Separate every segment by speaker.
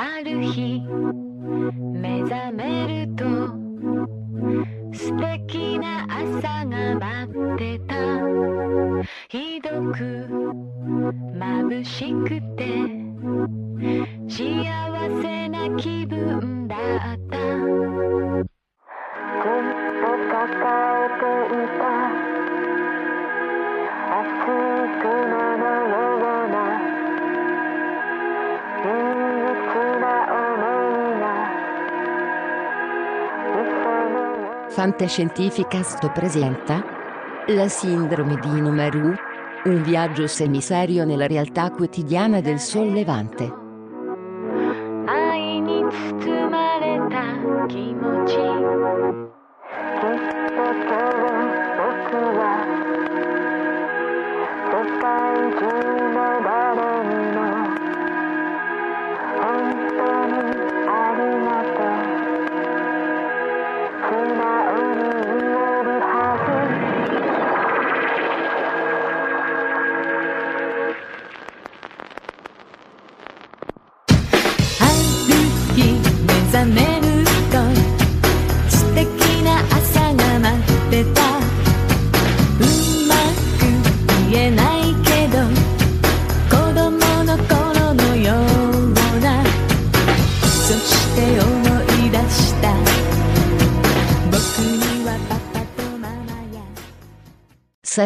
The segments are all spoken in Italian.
Speaker 1: ある日目覚めると素敵な朝が待ってた。ひどく眩しくて幸せな気分だった。
Speaker 2: Fantascientificast presenta La sindrome di Nomaru, un viaggio semiserio nella realtà quotidiana del sollevante.
Speaker 1: 愛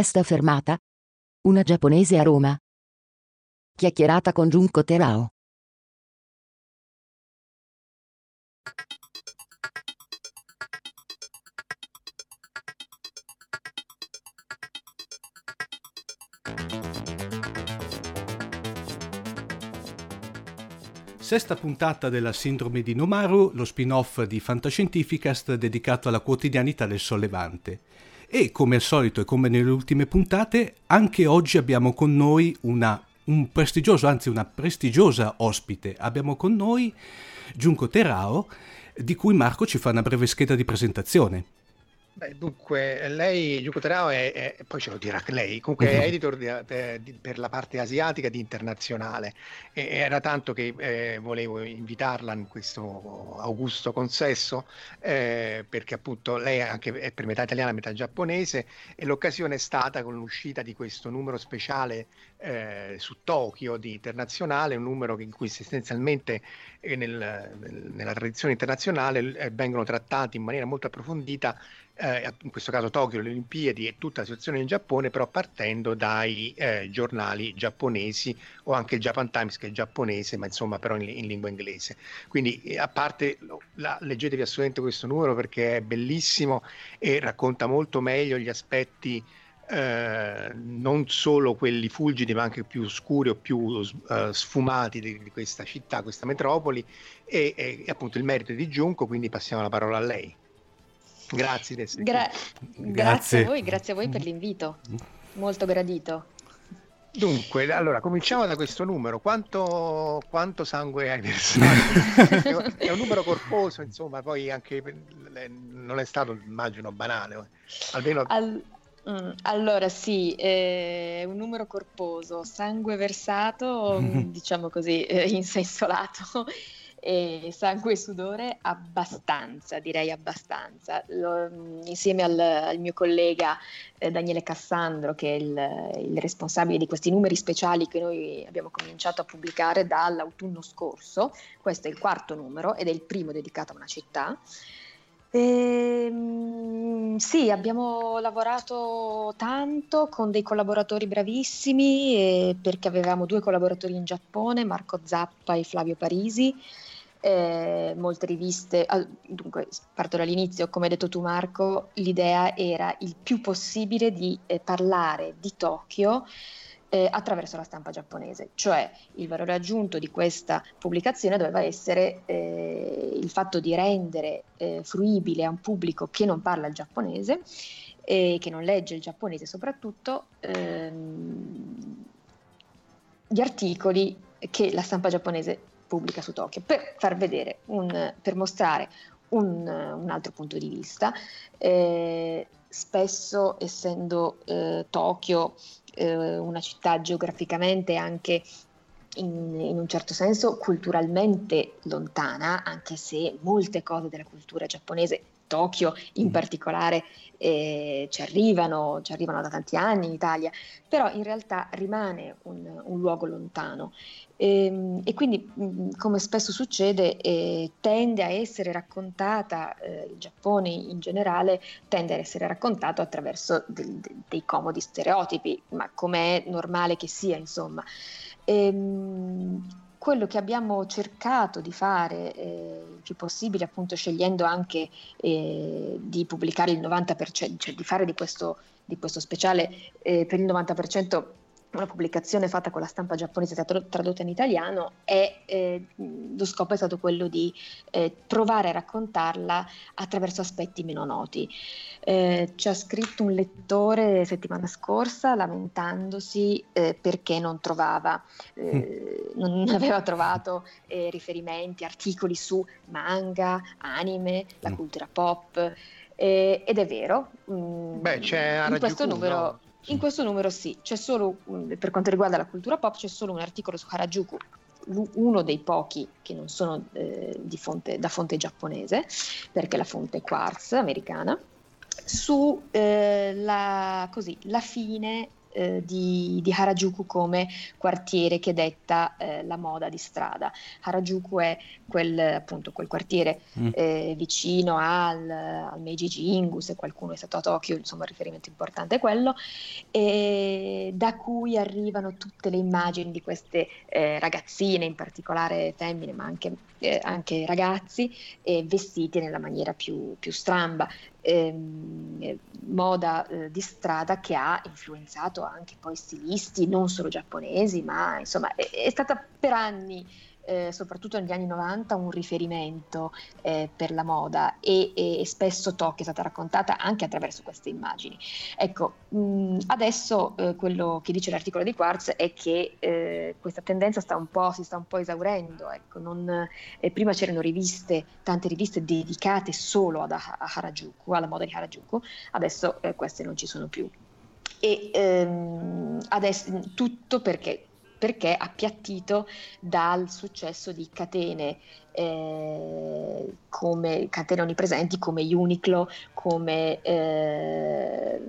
Speaker 2: Sesta fermata. Una giapponese a Roma. Chiacchierata con Junko Terao.
Speaker 3: Sesta puntata della Sindrome di Nomaru, lo spin-off di Fantascientificast dedicato alla quotidianità del sollevante. E come al solito e come nelle ultime puntate, anche oggi abbiamo con noi una, un prestigioso, anzi una prestigiosa ospite. Abbiamo con noi Junko Terao, di cui Marco ci fa una breve scheda di presentazione.
Speaker 4: Beh, dunque, lei, Yuko Terao, è, è- poi ce lo dirà lei, comunque è editor di- de- di- per la parte asiatica di Internazionale. E era tanto che eh, volevo invitarla in questo augusto consesso, eh, perché appunto lei è anche è per metà italiana, metà giapponese, e l'occasione è stata con l'uscita di questo numero speciale eh, su Tokyo di Internazionale, un numero in cui sostanzialmente eh, nel- nel- nella tradizione internazionale eh, vengono trattati in maniera molto approfondita eh, in questo caso Tokyo, le Olimpiadi e tutta la situazione in Giappone, però partendo dai eh, giornali giapponesi o anche il Japan Times che è giapponese, ma insomma però in, in lingua inglese. Quindi eh, a parte, la- leggetevi assolutamente questo numero perché è bellissimo e racconta molto meglio gli aspetti eh, non solo quelli fulgidi ma anche più scuri o più eh, sfumati di, di questa città, questa metropoli e, e appunto il merito di Giunco, quindi passiamo la parola a lei. Grazie.
Speaker 5: Gra-
Speaker 3: Grazie.
Speaker 5: grazie a voi, grazie a voi per l'invito. Molto gradito.
Speaker 4: Dunque, allora cominciamo da questo numero. Quanto, quanto sangue hai versato? è un numero corposo, insomma, poi anche non è stato, immagino, banale. eh. Almeno
Speaker 5: Al- mm, allora, sì, è un numero corposo, sangue versato, diciamo così, eh, in senso lato, e sangue e sudore abbastanza, direi abbastanza. Lo- mm, insieme al, al mio collega eh, Daniele Cassandro, che è il, il responsabile di questi numeri speciali che noi abbiamo cominciato a pubblicare dall'autunno scorso. Questo è il quarto numero ed è il primo dedicato a una città. Ehm, sì, abbiamo lavorato tanto con dei collaboratori bravissimi, eh, perché avevamo due collaboratori in Giappone, Marco Zappa e Flavio Parisi. Eh, molte riviste, dunque parto dall'inizio, come hai detto tu Marco, l'idea era il più possibile di eh, parlare di Tokyo eh, attraverso la stampa giapponese, cioè il valore aggiunto di questa pubblicazione doveva essere eh, il fatto di rendere eh, fruibile a un pubblico che non parla il giapponese e che non legge il giapponese soprattutto ehm, gli articoli che la stampa giapponese pubblica su Tokyo per far vedere, un, per mostrare un, un altro punto di vista. Eh, spesso essendo eh, Tokyo eh, una città geograficamente anche in, in, un certo senso culturalmente lontana, anche se molte cose della cultura giapponese, Tokyo in mm. particolare, eh, ci, arrivano, ci arrivano da tanti anni in Italia, però in realtà rimane un, un luogo lontano. E, ehm, e quindi, mm, come spesso succede, eh, tende a essere raccontata, eh, il Giappone in generale tende a essere raccontato attraverso del, de, dei comodi stereotipi, ma come è normale che sia, insomma. E, ehm, quello che abbiamo cercato di fare eh, il più possibile, appunto scegliendo anche eh, di pubblicare il 90%, cioè di fare di questo, di questo speciale eh, per il 90% una pubblicazione fatta con la stampa giapponese tradotta in italiano e eh, lo scopo è stato quello di eh, provare a raccontarla attraverso aspetti meno noti. Eh, ci ha scritto un lettore settimana scorsa lamentandosi eh, perché non trovava, eh, mm. non aveva trovato eh, riferimenti, articoli su manga, anime, la mm. cultura pop ed è vero.
Speaker 4: Mm, Beh, c'è in
Speaker 5: questo numero...
Speaker 4: No?
Speaker 5: In questo numero sì, c'è solo, per quanto riguarda la cultura pop, c'è solo un articolo su Harajuku, uno dei pochi che non sono eh, fonte, da fonte giapponese, perché la fonte è Quartz americana, su eh, fine eh, di, di, Harajuku come quartiere che detta eh, la moda di strada. Harajuku è quel, appunto, quel quartiere mm. eh, vicino al, al, Meiji Jingu, se qualcuno è stato a Tokyo, insomma il riferimento importante è quello, da cui arrivano tutte le immagini di queste eh, ragazzine, in particolare femmine, ma anche, eh, anche ragazzi, vestiti nella maniera più, più stramba. Ehm, moda eh, di strada che ha influenzato anche poi stilisti non solo giapponesi, ma insomma è, è stata per anni eh, soprattutto negli anni 90, un riferimento eh, per la moda e, e, spesso Tokyo è stata raccontata anche attraverso queste immagini. Ecco, mh, adesso eh, quello che dice l'articolo di Quartz è che eh, questa tendenza sta si sta un po' esaurendo. Ecco, non, eh, prima c'erano riviste, tante riviste dedicate solo ad, a Harajuku, alla moda di Harajuku, adesso eh, queste non ci sono più. E ehm, adesso tutto perché perché appiattito dal successo di catene eh, come catene onnipresenti come Uniqlo, come eh,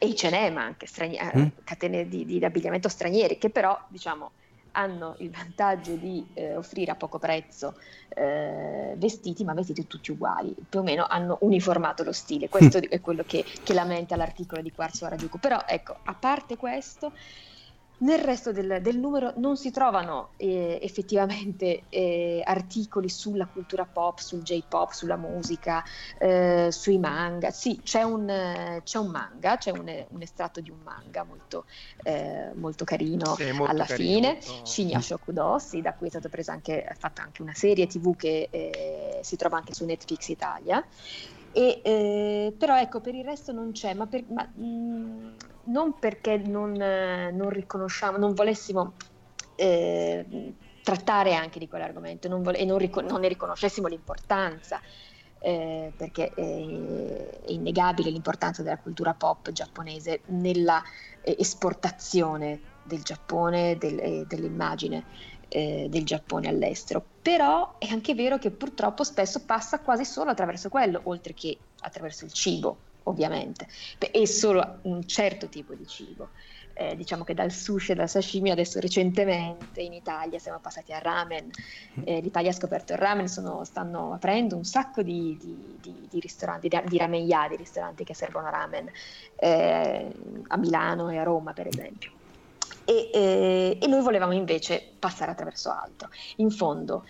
Speaker 5: H&M, anche strani- eh, mm. catene di, di, abbigliamento stranieri, che però diciamo hanno il vantaggio di eh, offrire a poco prezzo eh, vestiti, ma vestiti tutti uguali, più o meno hanno uniformato lo stile. Questo è quello che, che lamenta l'articolo di Quarzo Harajuku. Però ecco, a parte questo, nel resto del, del numero non si trovano eh, effettivamente eh, articoli sulla cultura pop, sul J-pop, sulla musica, eh, sui manga. Sì, c'è un, c'è un manga, c'è un, un, estratto di un manga molto, eh, molto carino sì, molto alla carino, fine, molto... Shinya Shokudo, sì, da cui è stata presa anche, fatta anche una serie tv che eh, si trova anche su Netflix Italia. E, eh, però ecco, per il resto non c'è, ma, per, ma mh, mm, non perché non, eh, non, riconosciamo, non volessimo eh, trattare anche di quell'argomento non vo- e non, ric- non, ne riconoscessimo l'importanza, eh, perché è, innegabile l'importanza della cultura pop giapponese nella eh, esportazione del Giappone, del, dell'immagine eh, del Giappone all'estero. Però è anche vero che purtroppo spesso passa quasi solo attraverso quello, oltre che attraverso il cibo, ovviamente, e solo un certo tipo di cibo. Eh, diciamo che dal sushi e dal sashimi adesso recentemente in Italia siamo passati al ramen, eh, l'Italia ha scoperto il ramen, sono, stanno aprendo un sacco di, di, di, di ristoranti, di, ramenyà, di ristoranti che servono ramen eh, a Milano e a Roma per esempio. E, eh, e, noi volevamo invece passare attraverso altro. In fondo,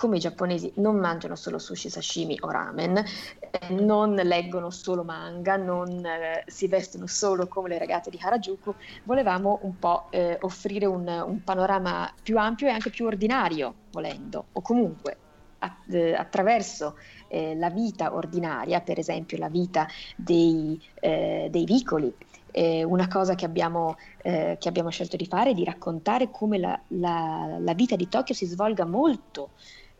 Speaker 5: come i giapponesi non mangiano solo sushi, sashimi o ramen, eh, non leggono solo manga, non eh, si vestono solo come le ragazze di Harajuku, volevamo un po' eh, offrire un, un, panorama più ampio e anche più ordinario, volendo, o comunque a, eh, attraverso eh, la vita ordinaria, per esempio la vita dei, dei vicoli, eh, una cosa che abbiamo, eh, che abbiamo, scelto di fare è di raccontare come la, la, la, vita di Tokyo si svolga molto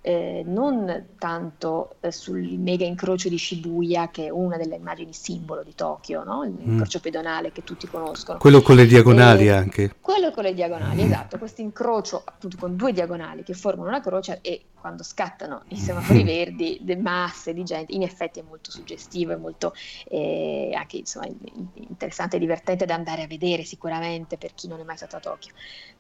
Speaker 5: eh, non tanto eh, sul mega incrocio di Shibuya, che è una delle immagini simbolo di Tokyo, no? il mm. pedonale che tutti conoscono.
Speaker 3: Quello con le diagonali eh, anche.
Speaker 5: Quello con le diagonali, mm. esatto, questo incrocio appunto con due diagonali che formano una croce e quando scattano i semafori mm. verdi, le masse di gente, in effetti è molto suggestivo, è molto eh, anche insomma, interessante e divertente da andare a vedere sicuramente per chi non è mai stato a Tokyo.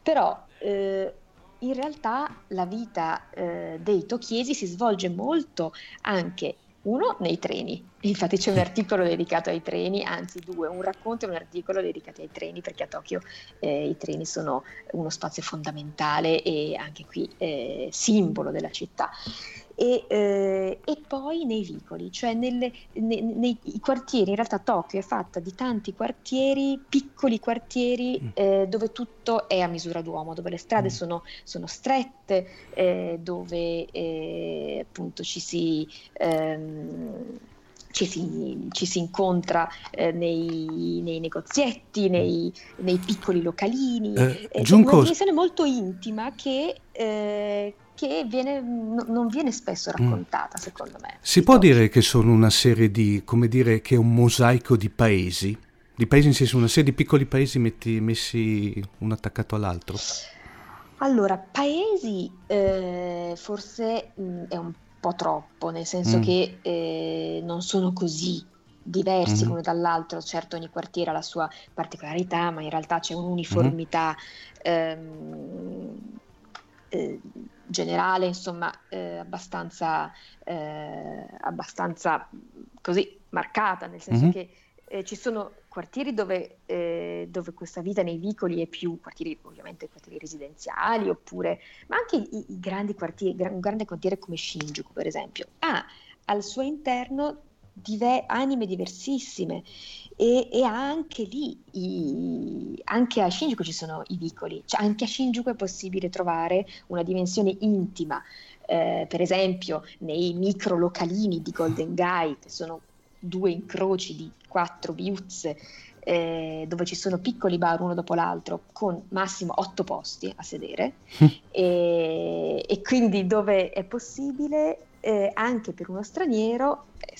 Speaker 5: Però eh, in realtà la vita eh, dei tokiesi si svolge molto anche uno nei treni, infatti c'è un articolo dedicato ai treni, anzi due, un racconto e un articolo dedicati ai treni perché a Tokyo eh, i treni sono uno spazio fondamentale e anche qui eh, simbolo della città e, eh, e poi nei vicoli, cioè nelle, nei, nei quartieri, in realtà Tokyo è fatta di tanti quartieri, piccoli quartieri mm. eh, dove tutto è a misura d'uomo, dove le strade mm. sono, sono, strette, eh, dove eh, appunto ci si... Ehm, ci si, ci si, incontra eh, nei, nei, negozietti, nei, nei, piccoli localini. Eh, è una dimensione molto intima che, eh, che viene, no, non viene spesso mm. raccontata, mm. secondo me.
Speaker 3: Si può dire che sono una serie di, come dire, che è un mosaico di paesi? Di paesi in senso una serie di piccoli paesi metti, messi uno attaccato all'altro?
Speaker 5: Allora, paesi eh, forse mh, mm, è un po' troppo, nel senso mm. che eh, non sono così diversi mm. l'uno dall'altro, certo ogni quartiere ha la sua particolarità, ma in realtà c'è un'uniformità mm. ehm, eh, generale, insomma, eh, abbastanza, eh, abbastanza così marcata, nel senso mm-hmm. che eh, ci sono quartieri dove, eh, dove, questa vita nei vicoli è più, quartieri ovviamente quartieri residenziali, oppure, ma anche i, i grandi quartieri, un grande quartiere come Shinjuku per esempio, ha al suo interno dive- anime diversissime. E, e anche lì, i, anche a Shinjuku ci sono i vicoli, cioè anche a Shinjuku è possibile trovare una dimensione intima, eh, per esempio nei micro localini di Golden Gai, che sono due incroci di quattro viuzze, eh, dove ci sono piccoli bar uno dopo l'altro con massimo otto posti a sedere. E, e, quindi dove è possibile eh, anche per uno straniero eh,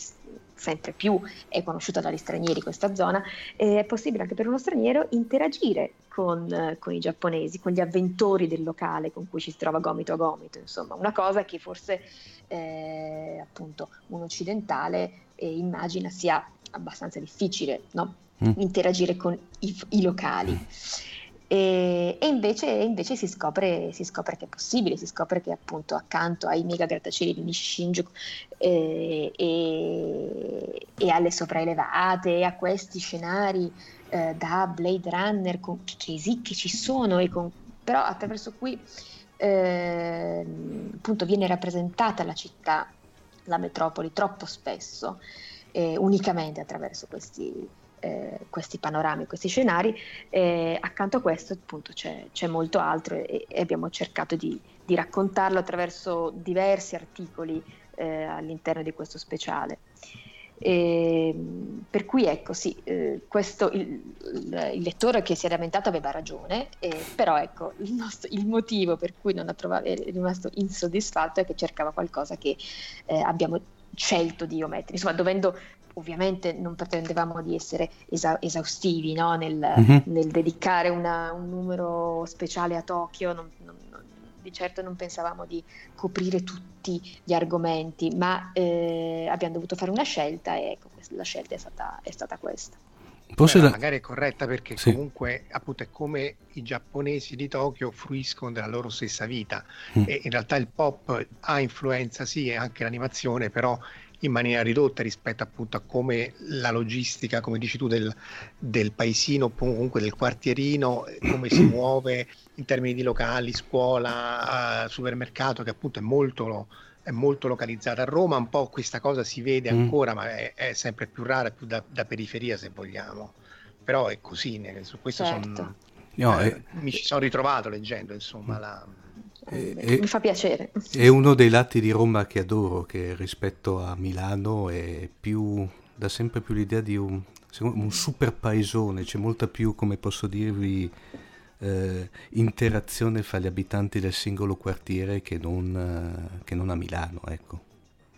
Speaker 5: sempre più è conosciuta dagli stranieri questa zona, è possibile anche per uno straniero interagire con, con, i giapponesi, con gli avventori del locale con cui ci si trova gomito a gomito, insomma, una cosa che forse eh, appunto un occidentale eh, immagina sia abbastanza difficile, no? mm. interagire con i, i locali. E, e invece, invece si, scopre, si, scopre, che è possibile, si scopre che appunto accanto ai mega grattacieli di Nishinjuku eh, e, e, alle sopraelevate a questi scenari eh, da Blade Runner con, che, che, ci sono, e con, però attraverso cui eh, appunto viene rappresentata la città, la metropoli troppo spesso, eh, unicamente attraverso questi eh, questi panorami, questi scenari, eh, accanto a questo appunto c'è, c'è molto altro e, e, abbiamo cercato di, di, raccontarlo attraverso diversi articoli eh, all'interno di questo speciale. E, per cui ecco sì, eh, questo, il, il, lettore che si è lamentato aveva ragione, eh, però ecco il, nostro, il, motivo per cui non trovato, è rimasto insoddisfatto è che cercava qualcosa che eh, abbiamo scelto di omettere, insomma dovendo ovviamente non pretendevamo di essere esa- esaustivi no? nel, mm-hmm. nel, dedicare una, un numero speciale a Tokyo, non, non, non, di certo non pensavamo di coprire tutti gli argomenti, ma eh, abbiamo dovuto fare una scelta e ecco, la scelta è stata, è stata questa.
Speaker 4: Beh, la... magari è corretta perché sì. comunque appunto è come i giapponesi di Tokyo fruiscono della loro stessa vita mm. e in realtà il pop ha influenza sì e anche l'animazione però in maniera ridotta rispetto appunto a come la logistica, come dici tu, del, del paesino o comunque del quartierino, come si muove in termini di locali, scuola, uh, supermercato, che appunto è molto, è molto localizzata a Roma, un po' questa cosa si vede mm. ancora, mm. ma è, è, sempre più rara, più da, da, periferia se vogliamo. Però è così, su questo certo. sono, no, eh, è... mi ci sono ritrovato leggendo insomma mm. La
Speaker 5: e, mi fa piacere.
Speaker 3: È uno dei lati di Roma che adoro, che rispetto a Milano è più, dà sempre più l'idea di un, un super paesone, c'è molta più, come posso dirvi, eh, interazione fra gli abitanti del singolo quartiere che non, eh, che non a Milano, ecco.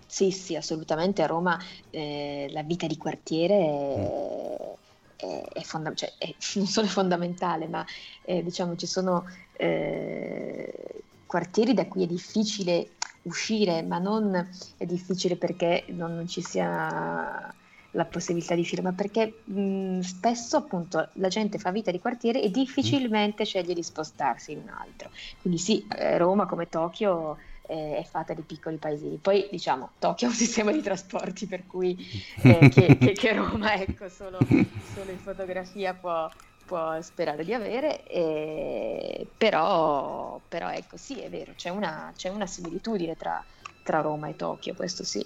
Speaker 5: Sì, sì, assolutamente. A Roma eh, la vita di quartiere è, è, è, fonda- cioè, è non solo fondamentale, ma eh, diciamo ci sono eh, quartieri da cui è difficile uscire, ma non è difficile perché non ci sia la possibilità di uscire, ma perché mh, spesso appunto la gente fa vita di quartiere e difficilmente sceglie di spostarsi in un altro. Quindi sì, eh, Roma come Tokyo eh, è fatta di piccoli paesini. Poi diciamo, Tokyo ha un sistema di trasporti per cui eh, che, che, che, Roma ecco, solo, solo in fotografia può, può sperare di avere, eh, però, però, ecco sì, è vero, c'è una, c'è una similitudine tra, tra Roma e Tokyo, questo sì.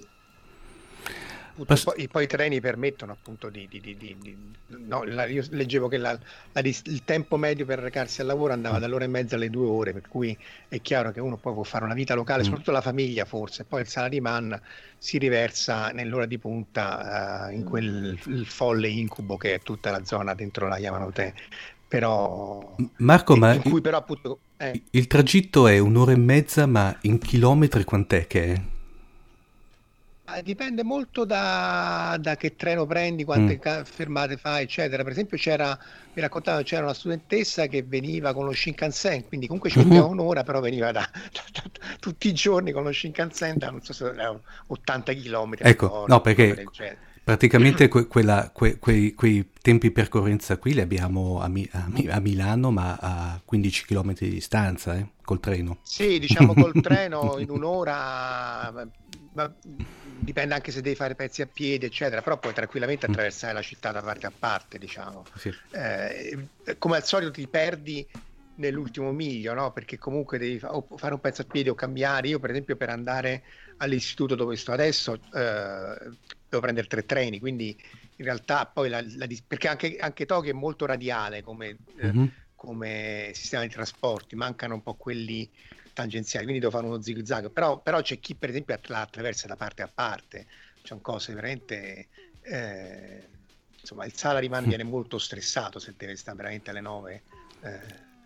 Speaker 4: Appunto, poi, poi, i treni permettono appunto di... di, di, di no, la, io leggevo che la, la, il tempo medio per recarsi al lavoro andava mm. dall'ora e mezza alle due ore, per cui è chiaro che uno poi può fare una vita locale, mm. soprattutto la famiglia forse, poi il salaryman si riversa nell'ora di punta uh, in quel folle incubo che è tutta la zona dentro la Yamanote. Però...
Speaker 3: Marco, ma però appunto... Eh. Il tragitto è un'ora e mezza, ma in chilometri quant'è che è?
Speaker 4: Dipende molto da, da, che treno prendi, quante mm. fermate fai, eccetera. Per esempio, c'era, mi raccontavano, c'era una studentessa che veniva con lo Shinkansen, quindi comunque ci metteva mm-hmm. un'ora, però veniva da, da, tutti i giorni con lo Shinkansen da non so se erano 80 km.
Speaker 3: Ecco, no, perché praticamente que, quella, que, quei, quei, tempi percorrenza qui li abbiamo a, Mi, a, a, Milano, ma a 15 km di distanza, eh, col treno.
Speaker 4: Sì, diciamo col treno in un'ora. Ma dipende anche se devi fare pezzi a piedi, eccetera, però puoi tranquillamente mm. attraversare la città da parte a parte, diciamo. Sì. Eh, come al solito ti perdi nell'ultimo miglio, no? Perché comunque devi fa- fare un pezzo a piedi o cambiare. Io, per esempio, per andare all'istituto dove sto adesso, eh, devo prendere tre treni, quindi in realtà poi la, la perché anche, anche, Tokyo è molto radiale come, mm-hmm. eh, come sistema di trasporti, mancano un po' quelli tangenziali, quindi devo fare uno zig zag, però, però c'è chi per esempio la attraversa da parte a parte, c'è cose veramente... Eh, insomma, il salaryman viene molto stressato se deve stare veramente alle 9 eh,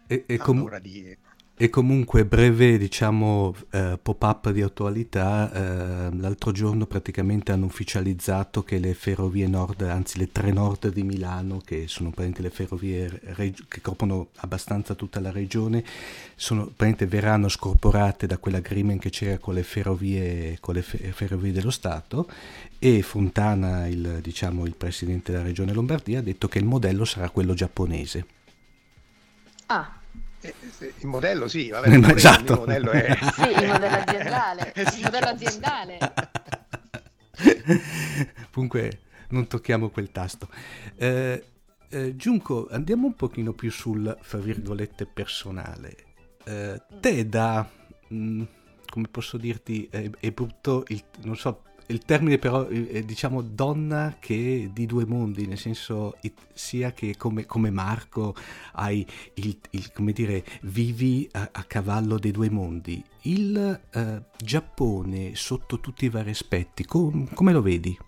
Speaker 3: e, e com- di e comunque breve diciamo eh, pop-up di attualità, eh, l'altro giorno praticamente hanno ufficializzato che le ferrovie nord, anzi le tre nord di Milano, che sono praticamente le ferrovie reg- che coprono abbastanza tutta la regione, sono, verranno scorporate da quell'agreement che c'era con le ferrovie, con le fe- ferrovie dello Stato e Fontana, il, diciamo, il presidente della regione Lombardia, ha detto che il modello sarà quello giapponese.
Speaker 5: Ah,
Speaker 4: il modello sì, vabbè,
Speaker 3: eh, esatto.
Speaker 5: il modello è... sì, il modello aziendale. il modello aziendale.
Speaker 3: Comunque non tocchiamo quel tasto. Eh, eh, Giunco, andiamo un pochino più sul, fra virgolette, personale. Eh, te da, mh, mm, come posso dirti, è, è brutto, il, non so, il termine però è diciamo donna che di due mondi, nel senso sia che come, come Marco hai il, il, come dire, vivi a, a, cavallo dei due mondi. Il uh, Giappone sotto tutti i vari aspetti, com, come lo vedi?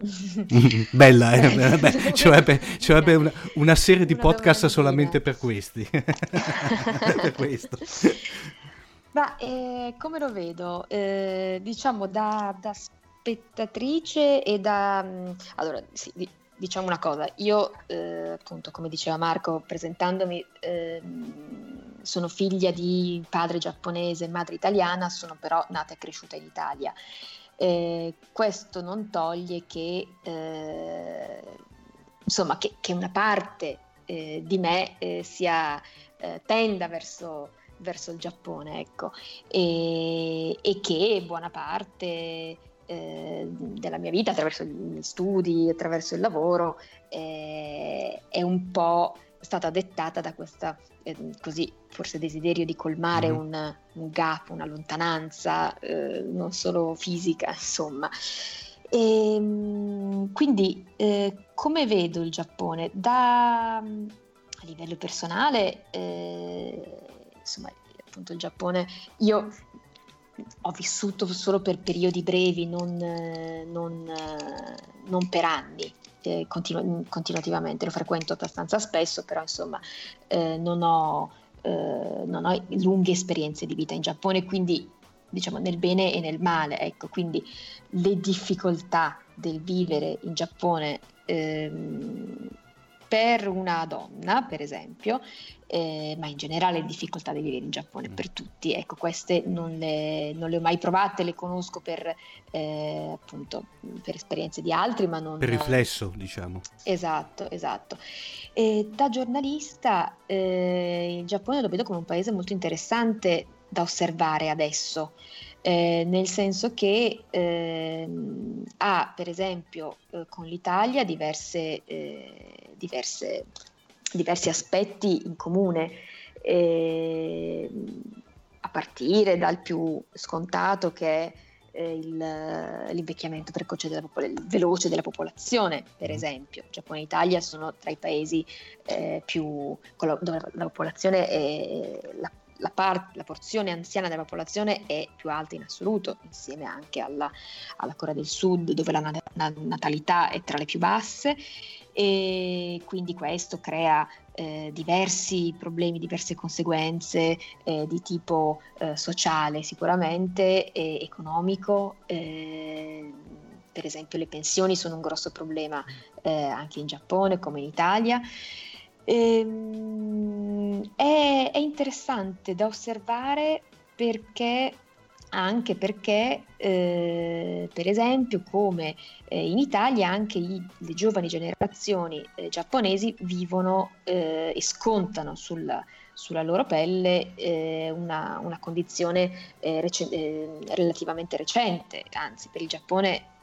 Speaker 3: Bella, eh? Beh, ci vorrebbe, ci vorrebbe una, una, serie di una podcast solamente per questi. per questo.
Speaker 5: Ma eh, come lo vedo? Eh, diciamo da, da, spettatrice e da... Mm, allora, sì, diciamo una cosa, io eh, appunto come diceva Marco presentandomi ehm, sono figlia di padre giapponese e madre italiana, sono però nata e cresciuta in Italia. Eh, questo non toglie che, eh, insomma, che, che, una parte eh, di me sia, tenda verso verso il Giappone, ecco, e, e che buona parte eh, della mia vita, attraverso gli studi, attraverso il lavoro, eh, è un po' stata dettata da questa, eh, così, forse desiderio di colmare mm-hmm. un, un, gap, una lontananza, eh, non solo fisica, insomma. E, ehm, quindi, eh, come vedo il Giappone? Da, a livello personale, eh, insomma, appunto il Giappone, io ho vissuto solo per periodi brevi, non, non, non per anni. Eh, continu- continuativamente, lo frequento abbastanza spesso, però insomma eh, non, ho, eh, non ho lunghe esperienze di vita in Giappone, quindi diciamo nel bene e nel male, ecco, quindi le difficoltà del vivere in Giappone ehm, per una donna, per esempio, eh, ma in generale le difficoltà di vivere in Giappone per tutti. Ecco, queste non le, non le ho mai provate, le conosco per, eh, appunto, per esperienze di altri, ma non...
Speaker 3: Per riflesso, diciamo.
Speaker 5: Esatto, esatto. E da giornalista eh, il Giappone lo vedo come un paese molto interessante da osservare adesso. Eh, nel senso che eh, ha per esempio eh, con l'Italia diverse, eh, diverse, diversi aspetti in comune, eh, a partire dal più scontato che è eh, il, l'invecchiamento precoce della popol- veloce della popolazione, per mm. esempio. Giappone e Italia sono tra i paesi più, dove la popolazione è la la, par- la, porzione anziana della popolazione è più alta in assoluto, insieme anche alla, alla Corea del Sud, dove la, natalità è tra le più basse, e quindi questo crea eh, diversi problemi, diverse conseguenze eh, di tipo eh, sociale sicuramente e economico. Eh, per esempio le pensioni sono un grosso problema eh, anche in Giappone come in Italia. Ehm, è, è interessante da osservare perché anche perché, eh, per esempio, come eh, in Italia anche i, le giovani generazioni eh, giapponesi vivono eh, e scontano sul, sulla loro pelle eh, una, una, condizione eh, rec- relativamente recente, anzi per il Giappone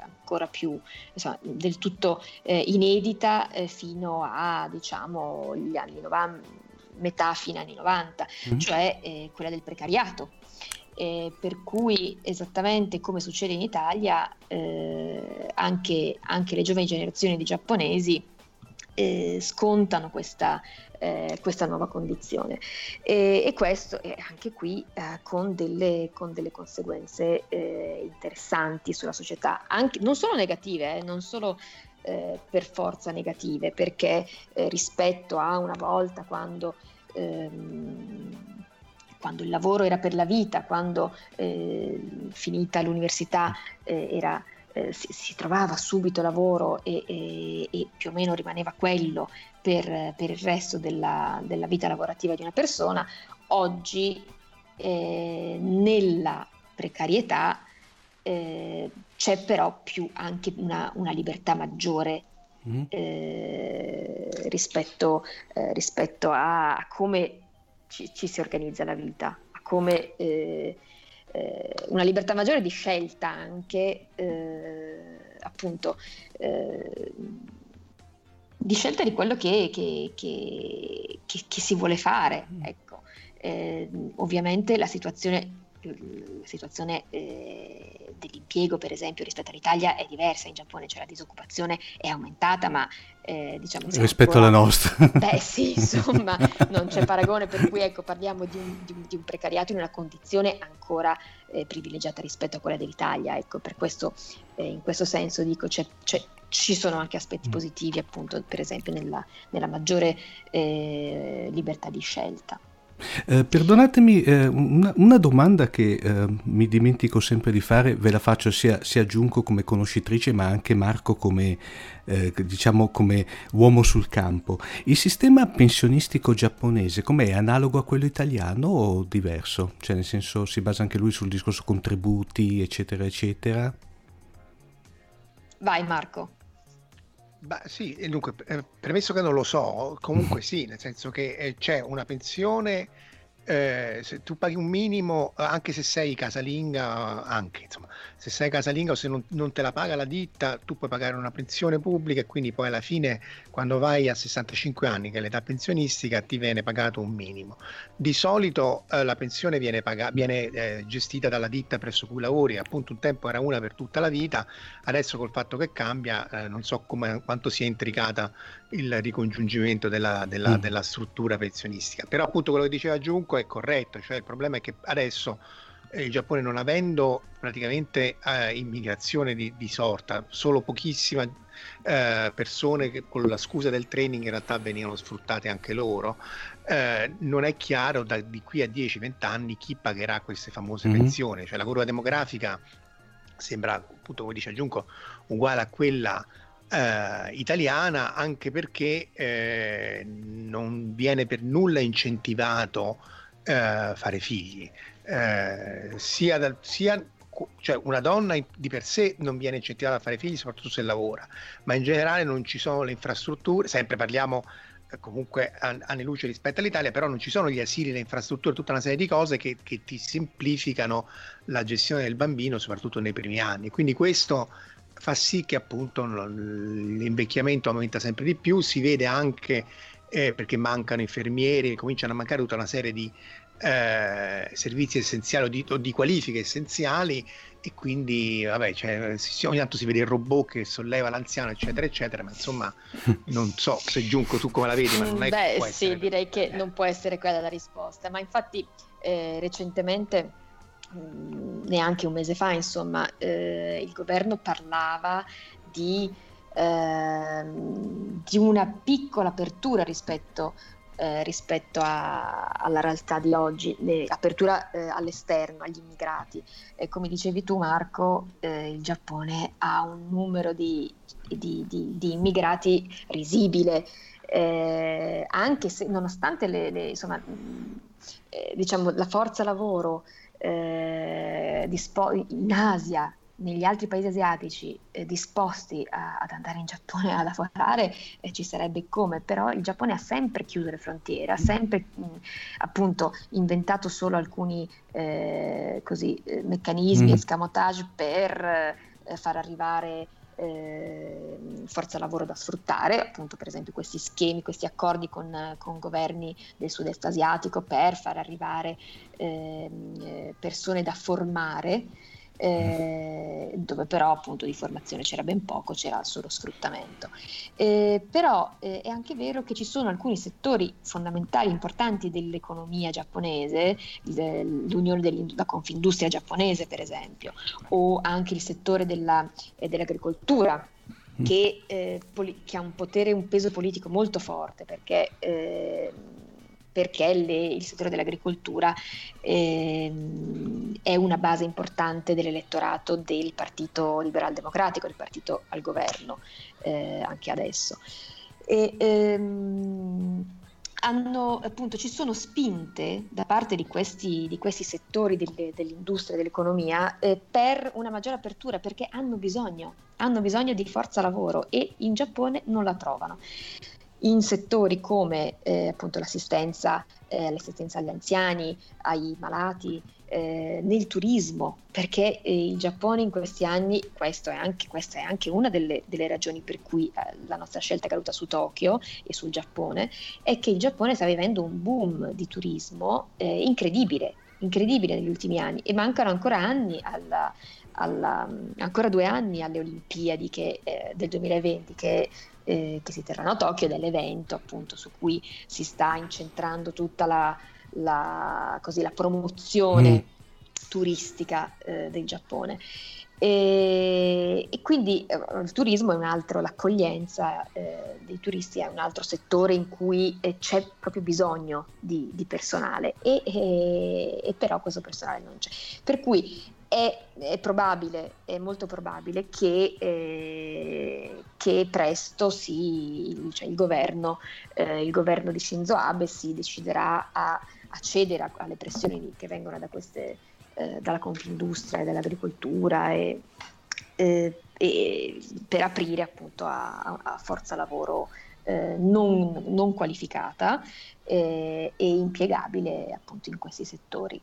Speaker 5: ancora più insomma, del tutto inedita fino a diciamo gli anni 90, metà fine anni 90, mm. cioè quella del precariato eh, per cui esattamente come succede in Italia, eh, anche, anche, le giovani generazioni di giapponesi eh, scontano questa, eh, questa, nuova condizione. E, e questo è anche qui eh, con delle, con, delle, conseguenze eh, interessanti sulla società, anche, non solo negative, non solo per forza negative, perché rispetto a una volta quando ehm, quando il lavoro era per la vita, quando eh, finita l'università eh, era, eh, si, si, trovava subito lavoro e, e, e, più o meno rimaneva quello per, per il resto della, della, vita lavorativa di una persona, oggi eh, nella precarietà eh, c'è però più anche una, una libertà maggiore mm. eh, rispetto, eh, rispetto a, a, come ci, ci si organizza la vita, a come eh, eh, una libertà maggiore di scelta anche, eh, appunto, di scelta di quello che, che, che, che si vuole fare. Mm. Ecco. Eh, ovviamente la situazione la situazione eh, dell'impiego, per esempio, rispetto all'Italia è diversa. In Giappone c'è la disoccupazione, è aumentata, ma eh, diciamo
Speaker 3: rispetto ancora... alla nostra.
Speaker 5: Beh, sì, insomma, non c'è paragone, per cui ecco, parliamo di un, di, un, di un, precariato in una condizione ancora eh, privilegiata rispetto a quella dell'Italia. Ecco, per questo, eh, in questo senso dico, c'è, c'è, ci sono anche aspetti mm. positivi, appunto, per esempio, nella, nella maggiore eh, libertà di scelta.
Speaker 3: Eh, perdonatemi, eh, una, una, domanda che eh, mi dimentico sempre di fare, ve la faccio sia, sia Giunco come conoscitrice, ma anche Marco come, eh, diciamo, come uomo sul campo. Il sistema pensionistico giapponese com'è? Analogo a quello italiano o diverso? Cioè, nel senso, si basa anche lui sul discorso contributi, eccetera, eccetera?
Speaker 5: Vai Marco.
Speaker 4: Beh, sì, dunque, eh, premesso che non lo so, comunque sì, nel senso che eh, c'è una pensione eh, se tu paghi un minimo, anche se sei casalinga, anche insomma, se sei casalinga o se non, non, te la paga la ditta, tu puoi pagare una pensione pubblica e quindi poi alla fine, quando vai a 65 anni, che è l'età pensionistica, ti viene pagato un minimo. Di solito eh, la pensione viene, paga- viene eh, gestita dalla ditta presso cui lavori, appunto un tempo era una per tutta la vita, adesso col fatto che cambia, eh, non so come, quanto sia intricata il ricongiungimento della, della, mm. della struttura pensionistica. Però appunto quello che diceva Giunco è corretto, cioè il problema è che adesso eh, il Giappone non avendo praticamente eh, immigrazione di, di, sorta, solo pochissime eh, persone che con la scusa del training in realtà venivano sfruttate anche loro, eh, non è chiaro da, di qui a 10-20 anni chi pagherà queste famose mm-hmm. pensioni, cioè la curva demografica sembra appunto come dice Giunco uguale a quella eh, italiana anche perché eh, non viene per nulla incentivato eh, fare figli eh, sia, dal, sia cioè una donna di per sé non viene incentivata a fare figli soprattutto se lavora ma in generale non ci sono le infrastrutture sempre parliamo eh, comunque anni luce rispetto all'Italia, però non ci sono gli asili, le infrastrutture, tutta una serie di cose che, che, ti semplificano la gestione del bambino, soprattutto nei primi anni. Quindi questo fa sì che appunto l'invecchiamento aumenta sempre di più, si vede anche eh, perché mancano infermieri, cominciano a mancare tutta una serie di eh, servizi essenziali o di, o di, qualifiche essenziali e quindi vabbè cioè, ogni tanto si vede il robot che solleva l'anziano eccetera eccetera ma insomma non so se Giunco tu come la vedi ma non è
Speaker 5: Beh sì direi che non può essere quella la risposta ma infatti eh, recentemente neanche un mese fa, insomma, eh, il governo parlava di, eh, di, una piccola apertura rispetto, eh, rispetto a, alla realtà di oggi, le, apertura eh, all'esterno, agli immigrati. E come dicevi tu Marco, eh, il Giappone ha un numero di, di, di immigrati risibile. Eh, anche se nonostante le, le, insomma, diciamo, la forza lavoro eh, dispo- in Asia, negli altri paesi asiatici eh, disposti a, ad andare in Giappone a lavorare eh, ci sarebbe come, però il Giappone ha sempre chiuso le frontiere, ha sempre mh, appunto inventato solo alcuni eh, così, eh, meccanismi, mm. escamotage per eh, far arrivare eh, forza lavoro da sfruttare, appunto per esempio questi schemi, questi accordi con, con governi del sud-est asiatico per far arrivare ehm, eh, persone da formare eh, dove però appunto di formazione c'era ben poco, c'era solo sfruttamento. Eh, però eh, è anche vero che ci sono alcuni settori fondamentali, importanti dell'economia giapponese, l'unione della confindustria giapponese per esempio, o anche il settore della, eh, dell'agricoltura. Mm. Che, eh, poli- che, ha un potere, un peso politico molto forte perché eh, perché le, il settore dell'agricoltura eh, è una base importante dell'elettorato del Partito Liberal Democratico, del partito al governo eh, anche adesso. E, ehm, hanno, appunto, ci sono spinte da parte di questi, di questi settori delle, dell'industria dell'economia eh, per una maggiore apertura perché hanno bisogno, hanno bisogno di forza lavoro e in Giappone non la trovano in settori come eh, appunto l'assistenza, eh, l'assistenza, agli anziani, ai malati, eh, nel turismo, perché eh, il Giappone in questi anni, è anche, questa è anche una delle, delle ragioni per cui eh, la nostra scelta è caduta su Tokyo e sul Giappone, è che il Giappone sta vivendo un boom di turismo eh, incredibile, incredibile negli ultimi anni e mancano ancora anni alla, alla, ancora due anni alle Olimpiadi che, eh, del 2020 che eh, che si terranno a Tokyo ed è l'evento appunto su cui si sta incentrando tutta la, la, così, la promozione mm. turistica eh, del Giappone. E, e quindi eh, il turismo è un altro, l'accoglienza eh, dei turisti è un altro settore in cui eh, c'è proprio bisogno di, di personale e, e, e, però questo personale non c'è. Per cui è, è probabile, è molto probabile che, eh, che presto si, cioè il, governo, eh, il, governo, di Shinzo Abe si deciderà a, a cedere alle pressioni che vengono da queste, eh, dalla confindustria e dall'agricoltura e, eh, e per aprire appunto a, a forza lavoro eh, non, non, qualificata eh, e impiegabile appunto in questi settori.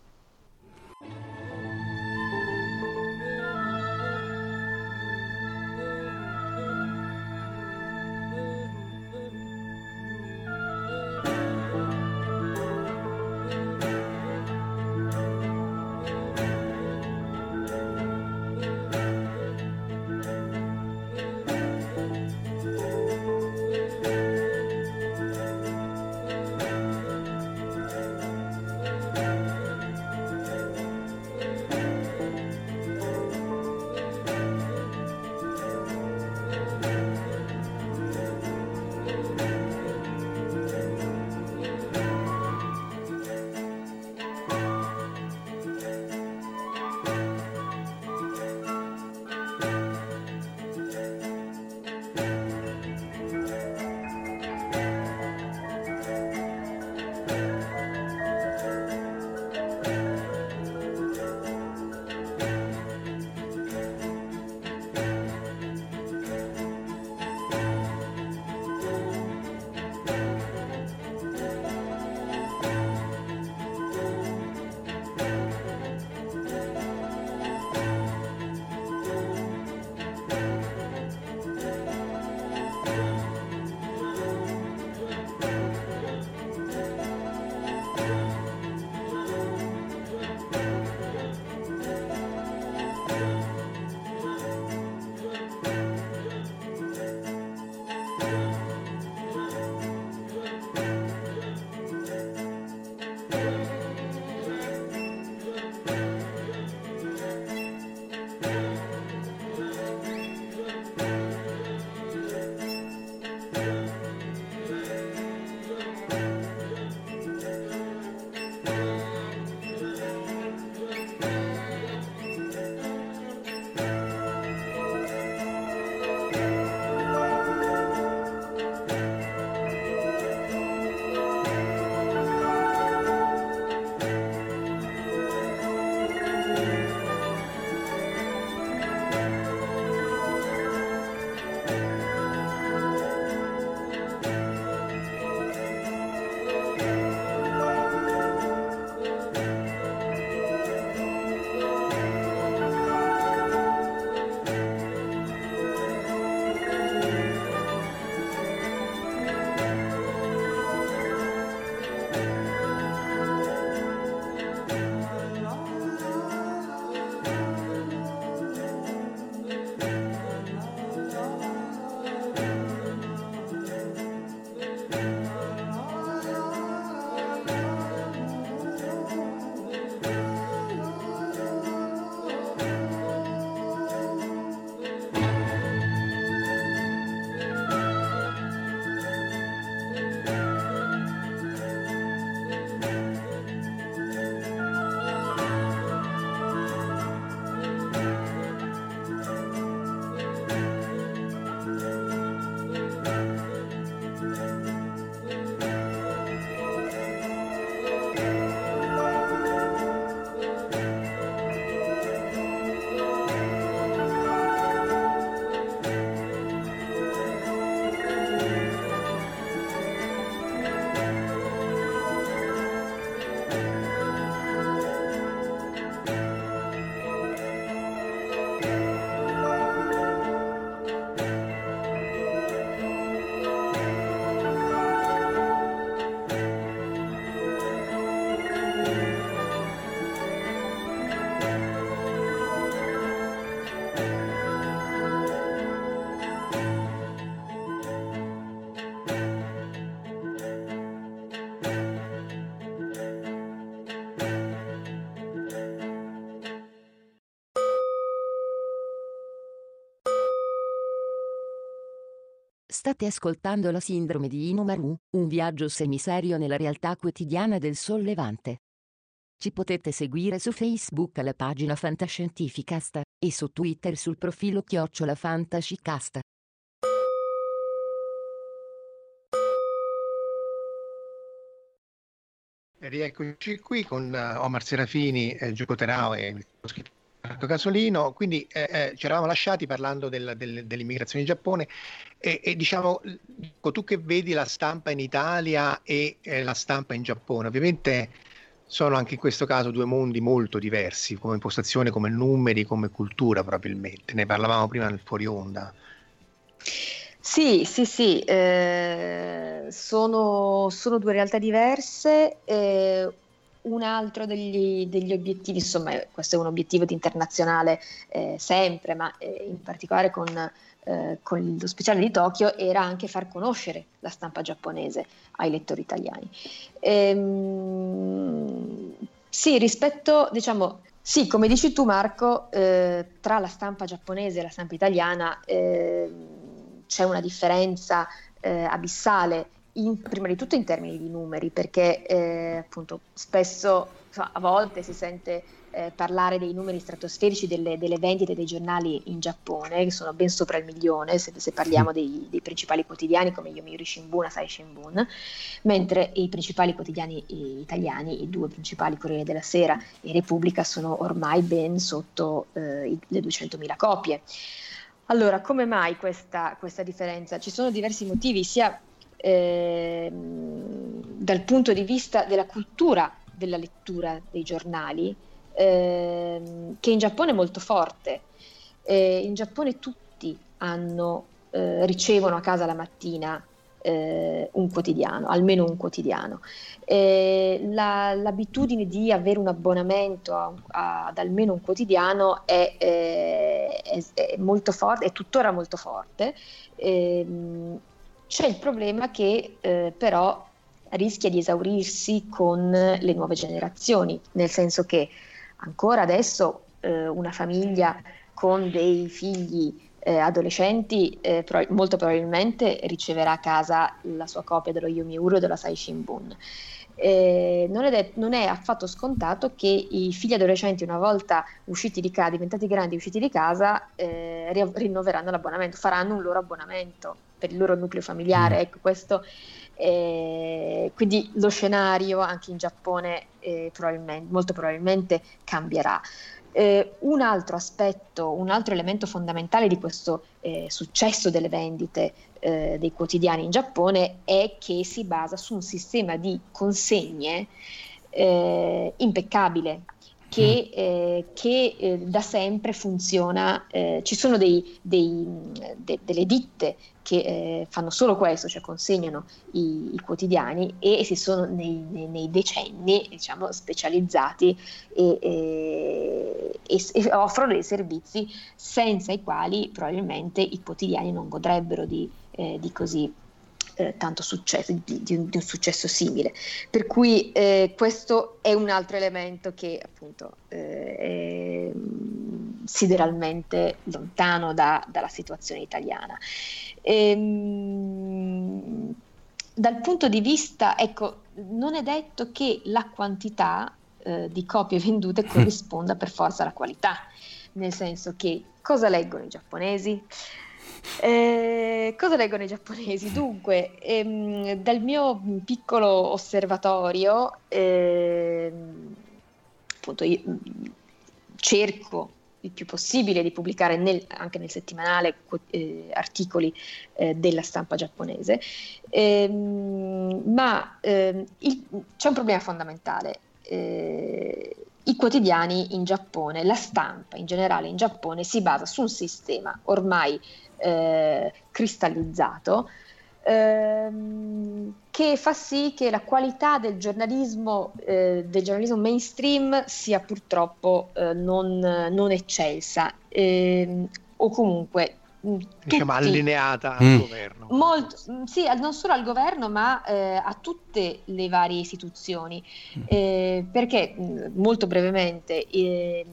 Speaker 2: State ascoltando la sindrome di Inomaru, un viaggio semiserio nella realtà quotidiana del sollevante. Ci potete seguire su Facebook alla pagina Fantascientificast e su Twitter sul profilo Chiocciola Fantascicast.
Speaker 4: Rieccoci qui con uh, Omar Serafini, eh, Gioco Terao e il scritto Marco Casolino. Quindi eh, eh, ci eravamo lasciati parlando del, del, dell'immigrazione in Giappone e, e diciamo, tu che vedi la stampa in Italia e eh, la stampa in Giappone, ovviamente sono anche in questo caso due mondi molto diversi, come impostazione, come numeri, come cultura probabilmente. Ne parlavamo prima nel fuori onda.
Speaker 5: Sì, sì, sì, eh, sono, sono, due realtà diverse. Eh, un altro degli, degli, obiettivi, insomma, questo è un obiettivo di internazionale eh, sempre, ma eh, in particolare con, eh, con, lo speciale di Tokyo, era anche far conoscere la stampa giapponese ai lettori italiani. Ehm, sì, rispetto, diciamo, sì, come dici tu Marco, eh, tra la stampa giapponese e la stampa italiana ehm, c'è una differenza eh, abissale in, prima di tutto in termini di numeri, perché eh, appunto spesso a volte si sente eh, parlare dei numeri stratosferici delle, delle, vendite dei giornali in Giappone, che sono ben sopra il milione, se, se parliamo dei, dei, principali quotidiani come Yomiuri Shimbun, Asahi Shimbun, mentre i principali quotidiani italiani, i due principali Corriere della Sera e Repubblica, sono ormai ben sotto eh, le 200.000 copie. Allora, come mai questa, questa differenza? Ci sono diversi motivi, sia eh, dal punto di vista della cultura della lettura dei giornali, eh, che in Giappone è molto forte. Eh, in Giappone tutti hanno, eh, ricevono a casa la mattina eh, un quotidiano, almeno un quotidiano. La, l'abitudine di avere un abbonamento a, a, ad almeno un quotidiano è, eh, è, è, molto forte, è tuttora molto forte. Ehm, c'è il problema che eh, però rischia di esaurirsi con le nuove generazioni, nel senso che ancora adesso eh, una famiglia con dei figli eh, adolescenti eh, pro- molto probabilmente riceverà a casa la sua copia dello Yomiuri o della Sai Shimbun. Eh, non, è det- non, è affatto scontato che i figli adolescenti, una volta usciti di casa, diventati grandi, usciti di casa, eh, ri- rinnoveranno l'abbonamento, faranno un loro abbonamento per il loro nucleo familiare. Mm. Ecco, questo, eh, quindi lo scenario anche in Giappone eh, probabilmente, molto probabilmente cambierà. Eh, un altro aspetto, un altro elemento fondamentale di questo eh, successo delle vendite eh, dei quotidiani in Giappone è che si basa su un sistema di consegne eh, impeccabile, che, mm. eh, che eh, da sempre funziona. Eh, ci sono dei, dei, de, delle ditte che eh, fanno solo questo, cioè consegnano i, i quotidiani e si sono nei, nei, nei decenni diciamo, specializzati e, e, e, e, offrono dei servizi senza i quali probabilmente i quotidiani non godrebbero di, eh, di così eh, tanto successo, di, di, un, di, un, successo simile. Per cui eh, questo è un altro elemento che appunto eh, è sideralmente lontano da, dalla situazione italiana. Ehm, dal punto di vista, ecco, non è detto che la quantità eh, di copie vendute corrisponda per forza alla qualità, nel senso che cosa leggono i giapponesi? Eh, cosa leggono i giapponesi? Dunque, ehm, dal mio piccolo osservatorio, ehm, appunto, io cerco il più possibile di pubblicare nel, anche nel settimanale eh, articoli eh, della stampa giapponese, ehm, ma ehm, il, c'è un problema fondamentale. Eh, I quotidiani in Giappone, la stampa in generale in Giappone si basa su un sistema ormai eh, cristallizzato ehm, che fa sì che la qualità del giornalismo, eh, del giornalismo mainstream sia purtroppo eh, non, non, eccelsa ehm, o comunque
Speaker 4: mm, diciamo allineata al mm. governo.
Speaker 5: Molto, mm, sì, non solo al governo, ma eh, a tutte le varie istituzioni. Mm. Eh, perché, molto brevemente, eh,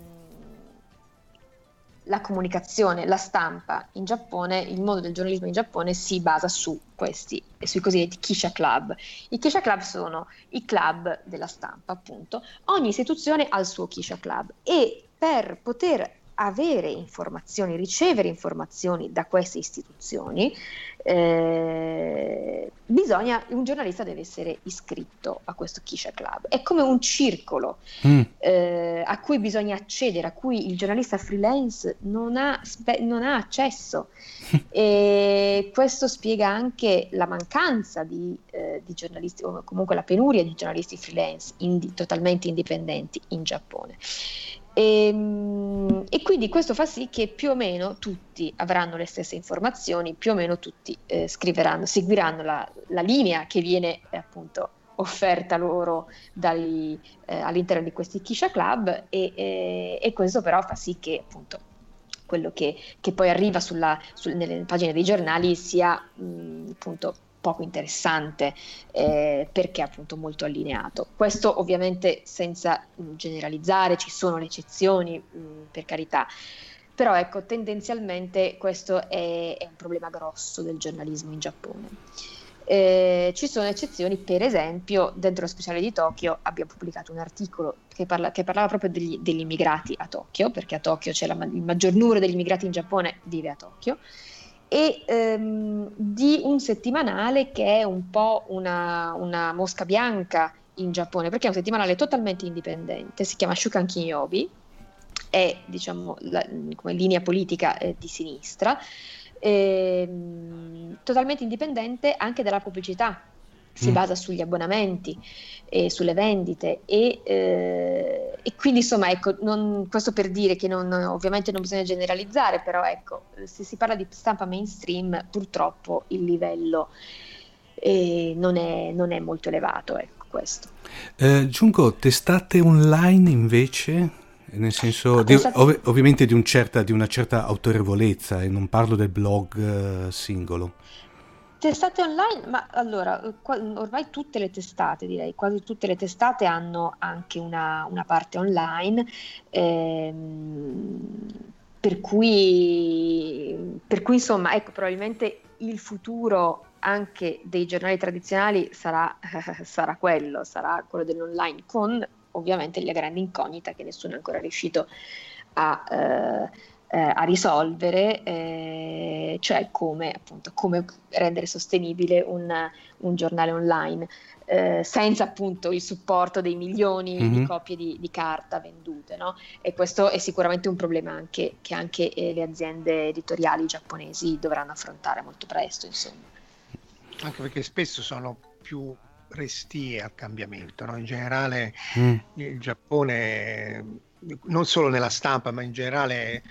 Speaker 5: la comunicazione, la stampa in Giappone, il mondo del giornalismo in Giappone si basa su questi, sui cosiddetti Kisha Club. I Kisha Club sono i club della stampa, appunto. Ogni istituzione ha il suo Kisha Club e per poter avere informazioni, ricevere informazioni da queste istituzioni, eh, bisogna, un giornalista deve essere iscritto a questo Kisha Club. È come un circolo mm. eh, a cui bisogna accedere, a cui il giornalista freelance non ha, spe- non ha accesso. e questo spiega anche la mancanza di, eh, di, giornalisti, o comunque la penuria di giornalisti freelance indi- totalmente indipendenti in Giappone. E, ehm, e, quindi questo fa sì che più o meno tutti avranno le stesse informazioni, più o meno tutti eh, scriveranno, seguiranno la, la, linea che viene eh, appunto offerta loro dai, eh, all'interno di questi Kisha Club e, e, questo però fa sì che appunto quello che, che poi arriva sulla, sul, nelle pagine dei giornali sia mh, appunto poco interessante eh, perché appunto molto allineato. Questo ovviamente senza mh, generalizzare, ci sono le eccezioni mh, per carità, però ecco tendenzialmente questo è, è, un problema grosso del giornalismo in Giappone. Eh, ci sono eccezioni, per esempio, dentro lo speciale di Tokyo abbiamo pubblicato un articolo che, parla, che parlava proprio degli, degli, immigrati a Tokyo, perché a Tokyo c'è la, il maggior numero degli immigrati in Giappone vive a Tokyo, e ehm, di un settimanale che è un po' una, una, mosca bianca in Giappone, perché è un settimanale totalmente indipendente, si chiama Shukan Kinyobi, è diciamo la, come linea politica eh, di sinistra, ehm, totalmente indipendente anche dalla pubblicità, si mm. basa sugli abbonamenti e sulle vendite e, eh, e quindi insomma ecco non, questo per dire che non, ovviamente non bisogna generalizzare però ecco se si parla di stampa mainstream purtroppo il livello eh, non, è, non, è, molto elevato ecco questo.
Speaker 3: Eh, Giungo testate online invece? Nel senso ah, di, ov- ovviamente di, un certa, di, una certa autorevolezza e non parlo del blog uh, singolo
Speaker 5: Testate online, ma allora, ormai tutte le testate, direi, quasi tutte le testate hanno anche una, una parte online, ehm, per, cui, per cui insomma, ecco, probabilmente il futuro anche dei giornali tradizionali sarà, sarà quello, sarà quello dell'online, con ovviamente la grande incognita che nessuno è ancora riuscito a... Eh, eh, a risolvere, eh, cioè come, appunto, come, rendere sostenibile un, un giornale online eh, senza appunto il supporto dei milioni mm-hmm. di mhm. copie di, di carta vendute. No? E questo è sicuramente un problema anche, che anche eh, le aziende editoriali giapponesi dovranno affrontare molto presto. Insomma.
Speaker 4: Anche perché spesso sono più restie al cambiamento. No? In generale mm. il Giappone, non solo nella stampa, ma in generale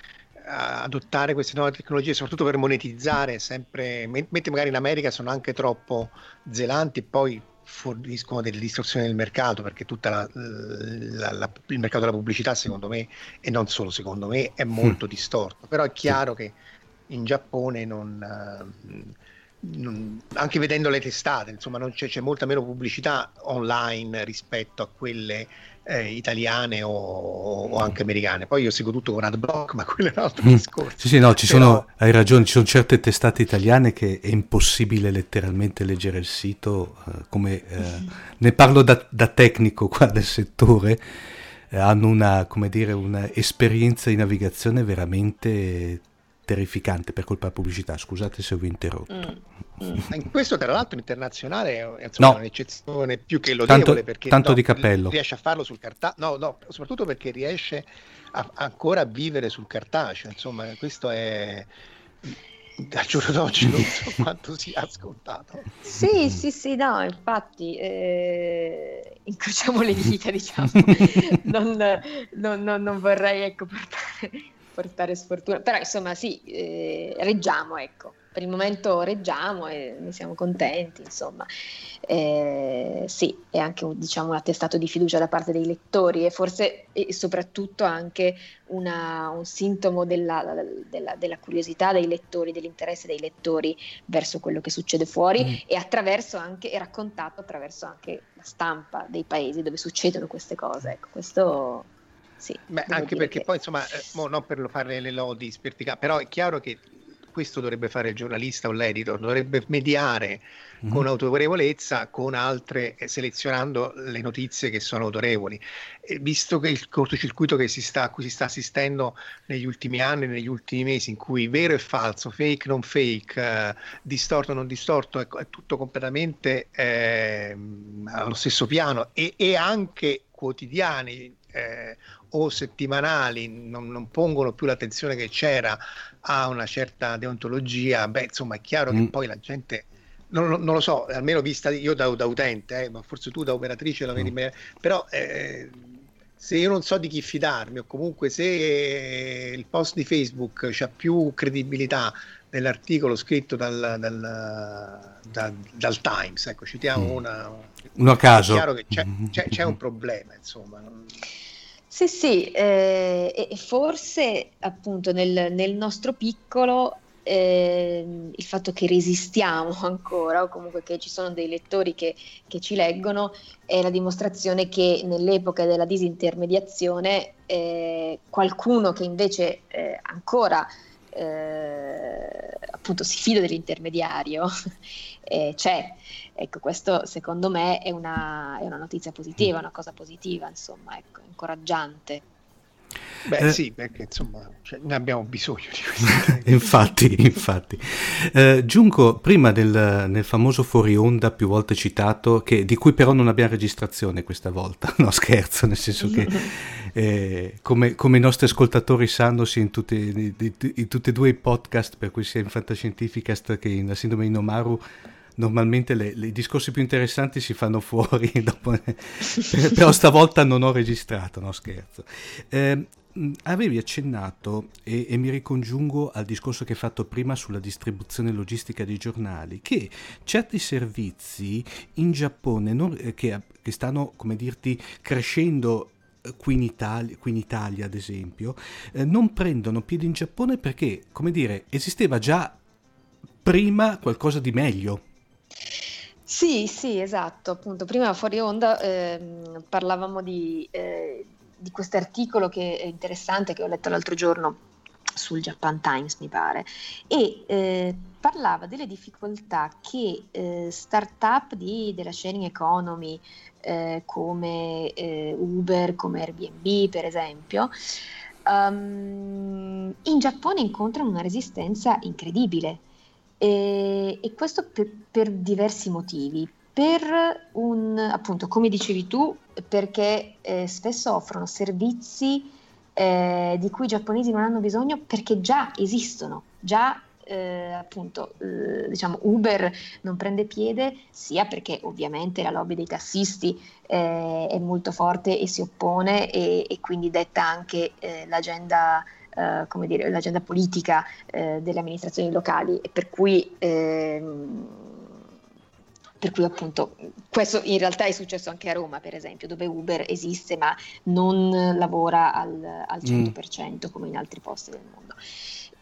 Speaker 4: adottare queste nuove tecnologie, soprattutto per monetizzare sempre, mentre magari in America sono anche troppo zelanti e poi forniscono delle distorsioni del mercato perché tutto il mercato della pubblicità secondo me e non solo secondo me è molto mm. distorto però è chiaro che in Giappone non, non, anche vedendo le testate insomma c'è, c'è molta meno pubblicità online rispetto a quelle eh, italiane o, o, anche americane. Poi io seguo tutto con AdBlock, ma quello è un altro mm. discorso.
Speaker 3: Sì, sì, no, ci Però... sono, hai ragione, ci sono certe testate italiane che è impossibile letteralmente leggere il sito, eh, come eh, ne parlo da, da, tecnico qua del settore, eh, hanno una, come dire, un'esperienza di navigazione veramente terrificante per colpa della pubblicità. Scusate se vi ho interrotto. Mm,
Speaker 4: mm. In questo, tra l'altro, internazionale è insomma, no. un'eccezione più che lodevole
Speaker 3: tanto,
Speaker 4: perché
Speaker 3: tanto
Speaker 4: no,
Speaker 3: di cappello.
Speaker 4: riesce a farlo sul cartaceo. No, no, soprattutto perché riesce a, ancora a vivere sul cartaceo. Insomma, questo è al giorno d'oggi non so quanto sia scontato.
Speaker 5: Sì, sì, sì, no, infatti eh, incrociamo le dita, diciamo, non, non, non, non vorrei ecco, portare portare sfortuna, però insomma sì, eh, reggiamo, ecco, per il momento reggiamo e ne siamo contenti, insomma. Eh, sì, è anche diciamo, un attestato di fiducia da parte dei lettori e forse e soprattutto anche una, un sintomo della, della, della, curiosità dei lettori, dell'interesse dei lettori verso quello che succede fuori mm. e attraverso anche, è raccontato attraverso anche la stampa dei paesi dove succedono queste cose. Ecco, questo sì.
Speaker 4: Beh, anche perché che... poi, insomma, eh, non per fare le lodi spirtica, però è chiaro che questo dovrebbe fare il giornalista o l'editor, dovrebbe mediare mm-hmm. con autorevolezza con altre, eh, selezionando le notizie che sono autorevoli. E visto che il cortocircuito che si sta, a cui si sta assistendo negli ultimi anni, negli ultimi mesi, in cui vero e falso, fake non fake, eh, distorto non distorto, è, è tutto completamente eh, allo stesso piano e, e anche quotidiani eh, o settimanali non, non, pongono più l'attenzione che c'era a una certa deontologia, beh, insomma, è chiaro mm. che poi la gente. Non, non, lo so, almeno vista io da, da utente, eh, ma forse tu da operatrice la vedi mm. bene, però eh, se io non so di chi fidarmi o comunque se il post di Facebook ha più credibilità dell'articolo scritto dal, dal, dal, dal Times, ecco, citiamo mm. una,
Speaker 3: uno a caso.
Speaker 4: È chiaro che c'è, c'è, c'è un problema, insomma. Non...
Speaker 5: Sì, sì, eh, e forse appunto nel, nel nostro piccolo eh, il fatto che resistiamo ancora o comunque che ci sono dei lettori che, che ci leggono è la dimostrazione che nell'epoca della disintermediazione eh, qualcuno che invece eh, ancora eh, appunto si fida dell'intermediario eh, c'è. Ecco, questo secondo me è una, è una notizia positiva, una cosa positiva, insomma, ecco, incoraggiante.
Speaker 4: Beh eh, sì, perché insomma cioè, ne abbiamo bisogno di questo.
Speaker 3: infatti, infatti. Eh, giungo prima del, nel famoso fuori onda più volte citato, che, di cui però non abbiamo registrazione questa volta, no scherzo, nel senso che eh, come, come, i nostri ascoltatori sanno sia in, tutti, in tutti e due i podcast, per cui sia in Fantascientificast che in La Sindrome di Nomaru, normalmente le, le, i discorsi più interessanti si fanno fuori, dopo, però stavolta non ho registrato, no scherzo. Eh, avevi accennato, e, e, mi ricongiungo al discorso che hai fatto prima sulla distribuzione logistica dei giornali, che certi servizi in Giappone non, eh, che, che, stanno, come dirti, crescendo eh, qui in Italia, qui in Italia ad esempio, eh, non prendono piede in Giappone perché, come dire, esisteva già prima qualcosa di meglio.
Speaker 5: Sì, sì, esatto. Appunto, prima fuori onda ehm, parlavamo di, eh, di questo articolo che è interessante, che ho letto l'altro giorno sul Japan Times, mi pare, e eh, parlava delle difficoltà che eh, start-up di, della sharing economy eh, come eh, Uber, come Airbnb, per esempio, um, in Giappone incontrano una resistenza incredibile e, e questo per, per, diversi motivi. Per un, appunto, come dicevi tu, perché eh, spesso offrono servizi eh, di cui i giapponesi non hanno bisogno perché già esistono, già eh, appunto diciamo Uber non prende piede sia perché ovviamente la lobby dei tassisti eh, è molto forte e si oppone e, e quindi detta anche eh, l'agenda eh, come dire, l'agenda politica eh, delle amministrazioni locali e per cui, ehm, per cui appunto questo in realtà è successo anche a Roma per esempio dove Uber esiste ma non lavora al, al 100% mm. come in altri posti del mondo.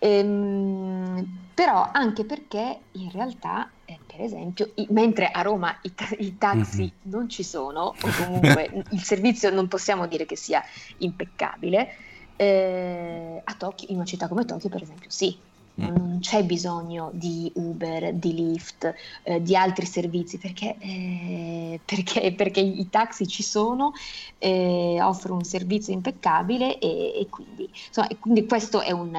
Speaker 5: Ehm, però anche perché in realtà, eh, per esempio, i, mentre a Roma i, ta- i taxi mm-hmm. non ci sono, o comunque il servizio non possiamo dire che sia impeccabile, eh, a Tokyo, in una città come Tokyo, per esempio, sì, mm. non c'è bisogno di Uber, di Lyft, eh, di altri servizi perché, eh, perché, perché, i taxi ci sono, eh, offrono un servizio impeccabile e, e, quindi, insomma, e quindi, questo è, un,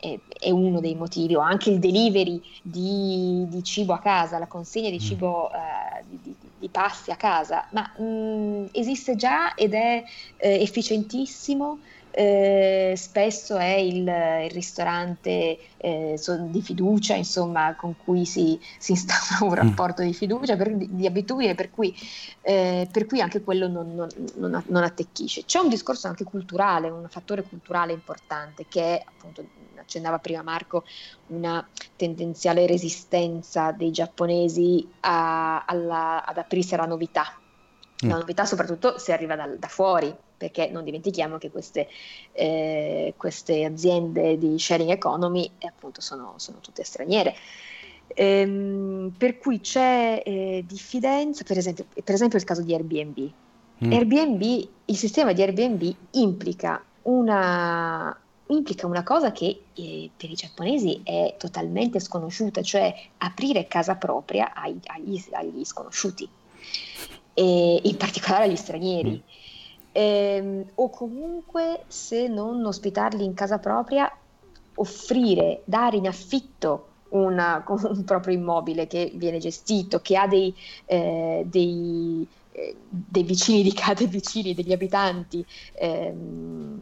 Speaker 5: è, uno dei motivi, o anche il delivery di, di cibo a casa, la consegna di mm. cibo eh, di, di, di, pasti a casa, ma mh, mm, esiste già ed è eh, efficientissimo eh, spesso è il, il ristorante eh, di fiducia, insomma, con cui si, si instaura un mm. rapporto di fiducia, per, di, di, abitudine, per cui, eh, per cui, anche quello non, non, non, non, attecchisce. C'è un discorso anche culturale, un fattore culturale importante che è, appunto, accennava prima Marco, una tendenziale resistenza dei giapponesi a, alla, ad aprirsi alla novità. La mm. novità soprattutto se arriva da, da fuori, perché non dimentichiamo che queste, eh, queste aziende di sharing economy eh, appunto sono, sono tutte straniere. Ehm, per cui c'è eh, diffidenza, per esempio, per esempio il caso di Airbnb. Mm. Airbnb, il sistema di Airbnb implica una, implica una cosa che eh, per i giapponesi è totalmente sconosciuta, cioè aprire casa propria ai, agli, agli, sconosciuti, e in particolare agli stranieri. Mm. Eh, o comunque se non ospitarli in casa propria, offrire, dare in affitto una, un proprio immobile che viene gestito, che ha dei, eh, dei, eh, dei vicini di casa, vicini, degli abitanti. Ehm,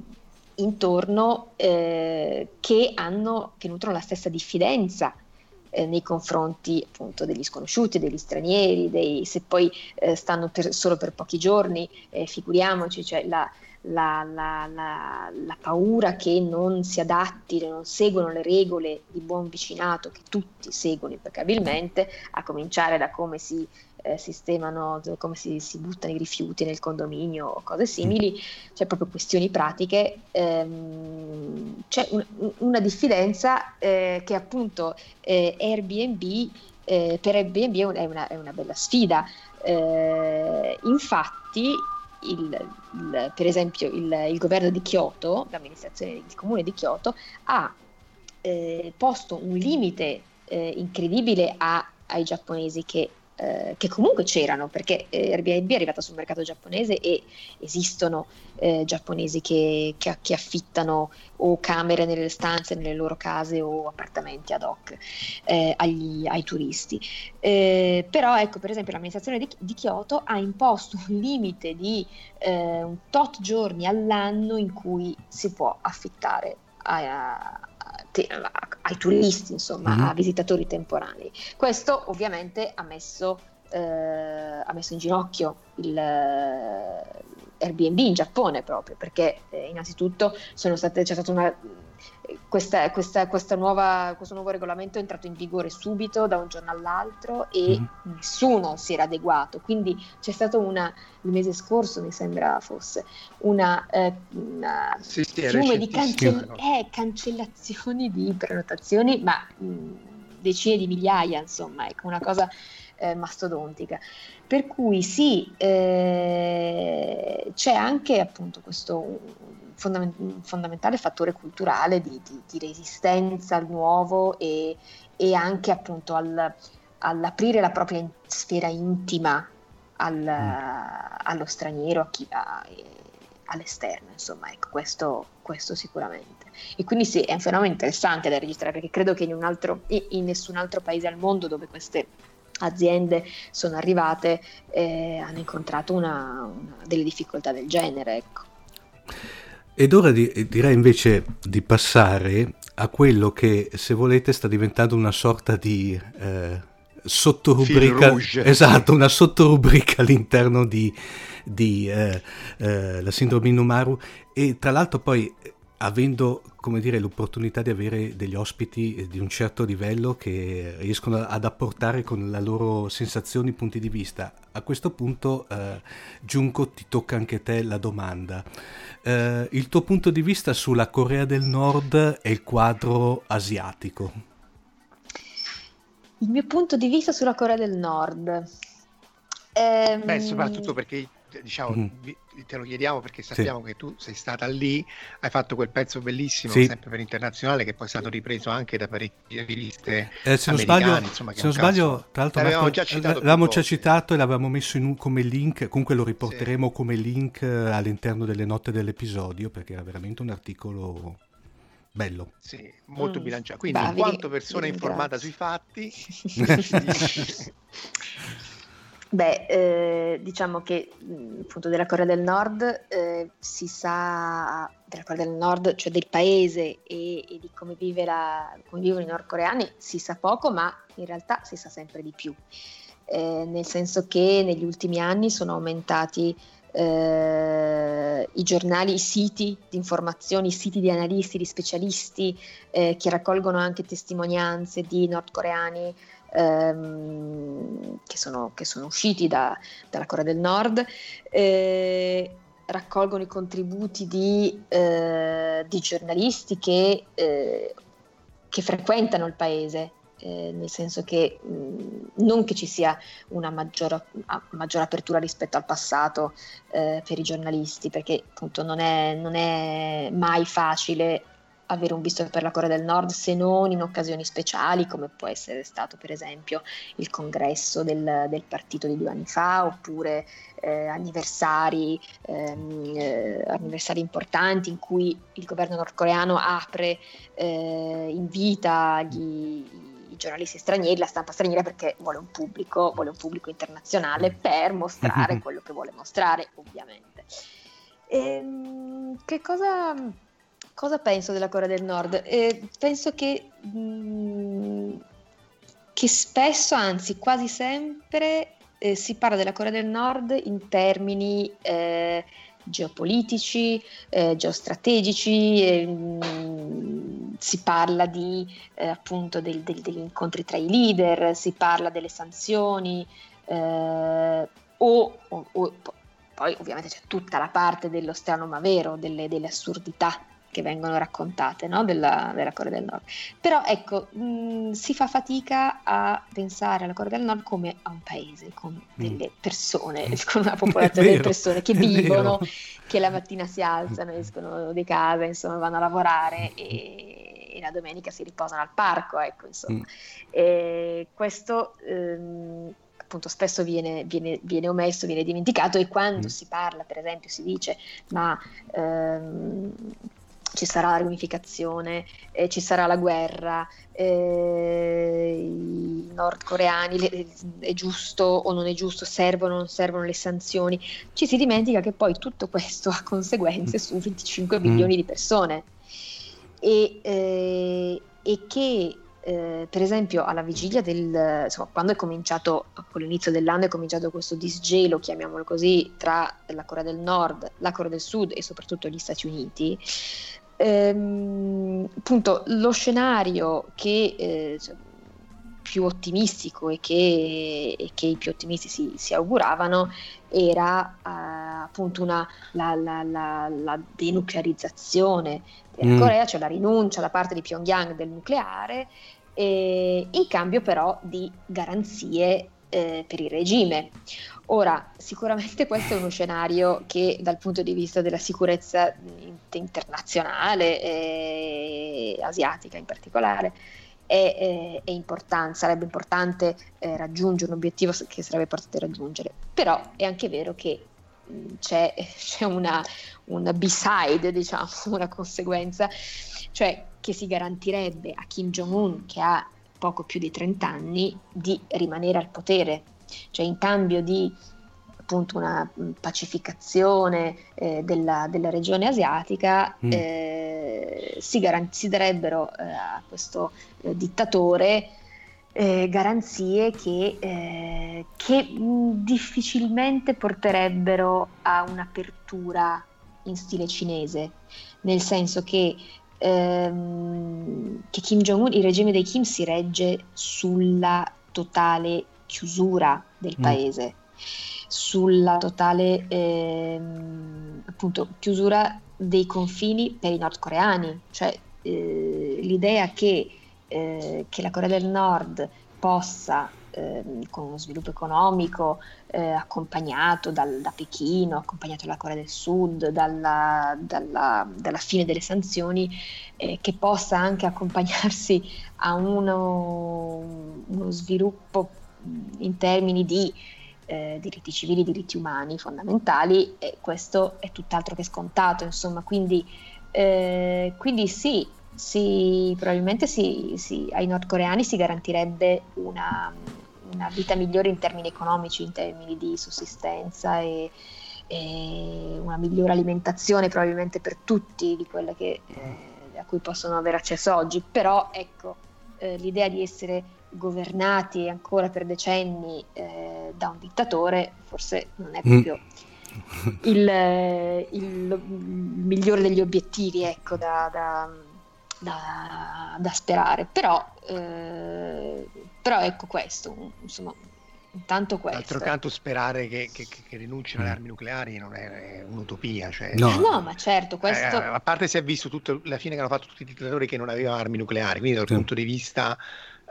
Speaker 5: intorno eh, che, hanno, che nutrono la stessa diffidenza eh, nei confronti appunto degli sconosciuti, degli stranieri, dei, se poi eh, stanno per, solo per pochi giorni, eh, figuriamoci, cioè la, la, la, la, paura che non si adattino, non seguono le regole di buon vicinato che tutti seguono impeccabilmente, a cominciare da come si eh, sistemano, come si, si, buttano i rifiuti nel condominio o cose simili, c'è proprio questioni pratiche, ehm, c'è un, una diffidenza eh, che appunto eh, Airbnb, eh, per Airbnb è una, è una bella sfida. Eh, infatti il, il, per esempio il, il, governo di Kyoto, l'amministrazione del comune di Kyoto, ha eh, posto un limite eh, incredibile a, ai giapponesi che eh, che comunque c'erano, perché eh, Airbnb è arrivata sul mercato giapponese e esistono eh, giapponesi che, che, che, affittano o camere nelle stanze, nelle loro case o appartamenti ad hoc eh, agli, ai turisti. Eh, però ecco, per esempio l'amministrazione di, di, Kyoto ha imposto un limite di eh, un tot giorni all'anno in cui si può affittare a, ai turisti, insomma, mm-hmm. a visitatori temporanei. Questo ovviamente ha messo, eh, ha messo in ginocchio il, eh, Airbnb in Giappone proprio, perché eh, innanzitutto state, c'è stata una questa, questa, questa nuova, questo nuovo regolamento è entrato in vigore subito da un giorno all'altro e mm. nessuno si era adeguato. Quindi c'è stato una, il mese scorso mi sembra fosse, una, eh, una sì, sì, fiume di cancell- eh, cancellazioni di prenotazioni, ma mh, decine di migliaia, insomma, ecco, una cosa eh, mastodontica. Per cui sì, eh, c'è anche appunto questo fondament- fondamentale fattore culturale di, di, di, resistenza al nuovo e, e anche appunto al, all'aprire la propria sfera intima al, mm. allo straniero, a chi, a, all'esterno, insomma, ecco, questo, questo, sicuramente. E quindi sì, è un fenomeno interessante da registrare perché credo che in, un altro, in nessun altro paese al mondo dove queste aziende sono arrivate eh, hanno incontrato una, una, delle difficoltà del genere. Ecco.
Speaker 3: Ed ora di, direi invece di passare a quello che, se volete, sta diventando una sorta di eh, sottorubrica. Esatto, una sottorubrica all'interno di, di eh, eh, la sindrome Inomaru. E tra l'altro poi avendo come dire, l'opportunità di avere degli ospiti di un certo livello che riescono ad apportare con le loro sensazioni, punti di vista. A questo punto, eh, Giunco, ti tocca anche te la domanda. Eh, il tuo punto di vista sulla Corea del Nord e il quadro asiatico?
Speaker 5: Il mio punto di vista sulla Corea del Nord.
Speaker 4: Ehm... Beh, soprattutto perché diciamo, mm. Te lo chiediamo perché sappiamo sì. che tu sei stata lì, hai fatto quel pezzo bellissimo sì. sempre per internazionale che poi è stato ripreso anche da parecchie riviste eh, se non sbaglio, insomma,
Speaker 3: se non sbaglio tra l'altro l'avevamo già citato, l'avevamo già citato e l'avevamo messo in, come link, comunque lo riporteremo sì. come link eh, all'interno delle note dell'episodio perché era veramente un articolo bello.
Speaker 4: Sì, molto mm. bilanciato. Quindi, in quanto persona informata sui fatti,
Speaker 5: Beh, eh, diciamo che appunto della Corea del Nord eh, si sa, della Corea del Nord, cioè del paese e, e di come, la, come, vivono i nordcoreani, si sa poco, ma in realtà si sa sempre di più. Eh, nel senso che negli ultimi anni sono aumentati eh, i giornali, i siti di informazioni, i siti di analisti, di specialisti eh, che raccolgono anche testimonianze di nordcoreani ehm, che, sono, che, sono, usciti da, dalla Corea del Nord, eh, raccolgono i contributi di, eh, di giornalisti che, eh, che, frequentano il paese eh, nel senso che mh, non che ci sia una maggior, maggior apertura rispetto al passato eh, per i giornalisti, perché appunto non è, non è mai facile avere un visto per la Corea del Nord se non in occasioni speciali come può essere stato per esempio il congresso del, del partito di due anni fa oppure eh, anniversari, ehm, eh, anniversari, importanti in cui il governo nordcoreano apre, eh, invita gli, i giornalisti stranieri, la stampa straniera perché vuole un pubblico, vuole un pubblico internazionale per mostrare quello che vuole mostrare ovviamente. E, ehm, che cosa cosa penso della Corea del Nord? Eh, penso che, mh, mm, che, spesso, anzi quasi sempre, eh, si parla della Corea del Nord in termini eh, geopolitici, eh, geostrategici, mh, mm, si parla di, eh, appunto del, del, degli incontri tra i leader, si parla delle sanzioni eh, o, o, o poi ovviamente c'è tutta la parte dello strano ma vero, delle, delle assurdità che vengono raccontate no? della, della, Corea del Nord. Però ecco, mh, si fa fatica a pensare alla Corea del Nord come a un paese con mm. delle persone, mm. con una popolazione di persone che vivono, che la mattina si alzano, escono di casa, insomma vanno a lavorare e, e la domenica si riposano al parco, ecco, insomma. Mm. Questo ehm, appunto spesso viene, viene, viene, omesso, viene dimenticato e quando mm. si parla, per esempio, si dice ma ehm, ci sarà la riunificazione, eh, ci sarà la guerra, eh, i nordcoreani le, è giusto o non è giusto, servono o non servono le sanzioni, ci si dimentica che poi tutto questo ha conseguenze su 25 mm. milioni di persone e, eh, e che eh, per esempio alla vigilia del insomma, quando è cominciato con l'inizio dell'anno è cominciato questo disgelo chiamiamolo così tra la Corea del Nord la Corea del Sud e soprattutto gli Stati Uniti ehm, appunto lo scenario che eh, cioè, più ottimistico e che, e che, i più ottimisti si, si auguravano era uh, appunto una, la, la, la, la, denuclearizzazione della mm. Corea, cioè la rinuncia da parte di Pyongyang del nucleare, eh, in cambio però di garanzie eh, per il regime. Ora, sicuramente questo è uno scenario che dal punto di vista della sicurezza internazionale e asiatica in particolare è, è, è importante, sarebbe importante eh, raggiungere un obiettivo che sarebbe importante raggiungere, però è anche vero che c'è, c'è una, una b-side, diciamo, una conseguenza, cioè che si garantirebbe a Kim Jong-un che ha poco più di 30 anni di rimanere al potere, cioè in cambio di appunto una mm, pacificazione eh, della, della, regione asiatica mm. eh, si, garan- si, darebbero eh, a questo eh, dittatore eh, garanzie che, eh, che mh, mm, difficilmente porterebbero a un'apertura in stile cinese, nel senso che ehm, che Kim Jong-un, il regime dei Kim si regge sulla totale chiusura del mm. paese, sulla totale ehm, appunto, chiusura dei confini per i nordcoreani, cioè eh, l'idea che, eh, che la Corea del Nord possa Ehm, con uno sviluppo economico eh, accompagnato dal, da Pechino, accompagnato dalla Corea del Sud, dalla, dalla, dalla fine delle sanzioni, eh, che possa anche accompagnarsi a uno, uno sviluppo in termini di eh, diritti civili, diritti umani fondamentali, e questo è tutt'altro che scontato, insomma, quindi, eh, quindi sì, sì, probabilmente sì, sì, ai nordcoreani si garantirebbe una, una vita migliore in termini economici, in termini di sussistenza e, e una migliore alimentazione probabilmente per tutti di quelle che, eh, a cui possono avere accesso oggi, però ecco eh, l'idea di essere governati ancora per decenni eh, da un dittatore forse non è mm. proprio mm. il, il, il, migliore degli obiettivi ecco, da, da da, da sperare, però, eh, però ecco questo, insomma, intanto questo.
Speaker 4: D'altro canto sperare che, che, che rinunciano alle mm. armi nucleari non è, è un'utopia. Cioè,
Speaker 5: no. no. ma certo, questo... Eh,
Speaker 4: a parte si è visto tutta la fine che hanno fatto tutti i dittatori che non avevano armi nucleari, quindi dal sì. punto di vista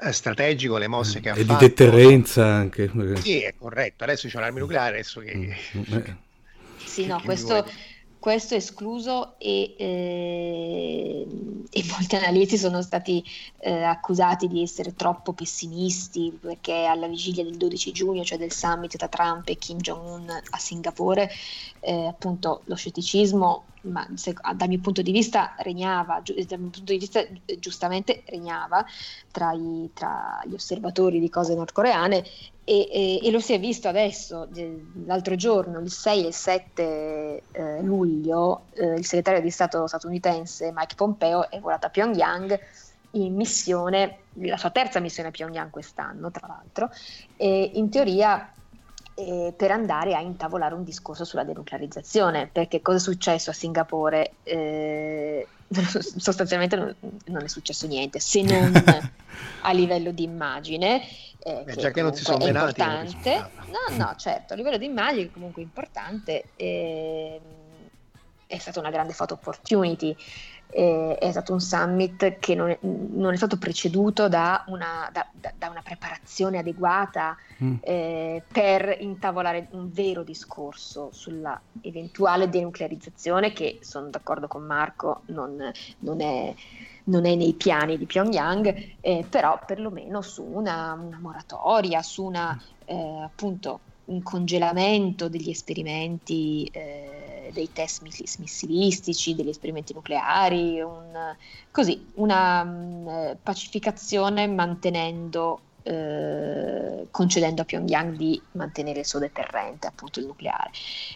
Speaker 4: eh, strategico le mosse che ha
Speaker 3: e
Speaker 4: fatto.
Speaker 3: di deterrenza anche.
Speaker 4: Sì, è corretto. Adesso c'è un'arma nucleare, adesso che...
Speaker 3: Mm, eh.
Speaker 5: Sì, no, questo, questo escluso e, eh, e, molti analisti sono stati eh, accusati di essere troppo pessimisti perché alla vigilia del 12 giugno, cioè del summit tra Trump e Kim Jong-un a Singapore, eh, appunto lo scetticismo ma se, dal mio punto di vista regnava, giu, dal mio punto di vista eh, giustamente regnava tra, i, tra gli osservatori di cose nordcoreane e, e, e, lo si è visto adesso, l'altro giorno, il 6 e il 7 eh, luglio, eh, il segretario di Stato statunitense Mike Pompeo è volato a Pyongyang in missione, la sua terza missione a Pyongyang quest'anno tra l'altro, e in teoria eh, per andare a intavolare un discorso sulla denuclearizzazione, perché cosa è successo a Singapore? Eh, sostanzialmente non, non, è successo niente, se non a livello di immagine.
Speaker 4: Eh, che già che non si sono menati.
Speaker 5: No, no, certo, a livello di immagine comunque importante. Eh, è stata una grande photo opportunity eh, è stato un summit che non è, non è stato preceduto da una, da, da una preparazione adeguata mm. eh, per intavolare un vero discorso sulla eventuale denuclearizzazione che sono d'accordo con Marco non, non, è, non è, nei piani di Pyongyang eh, però perlomeno su una, una moratoria su una eh, appunto un congelamento degli esperimenti eh, dei test missilistici, degli esperimenti nucleari, un, così, una um, pacificazione mantenendo, eh, concedendo a Pyongyang di mantenere il suo deterrente, appunto il nucleare.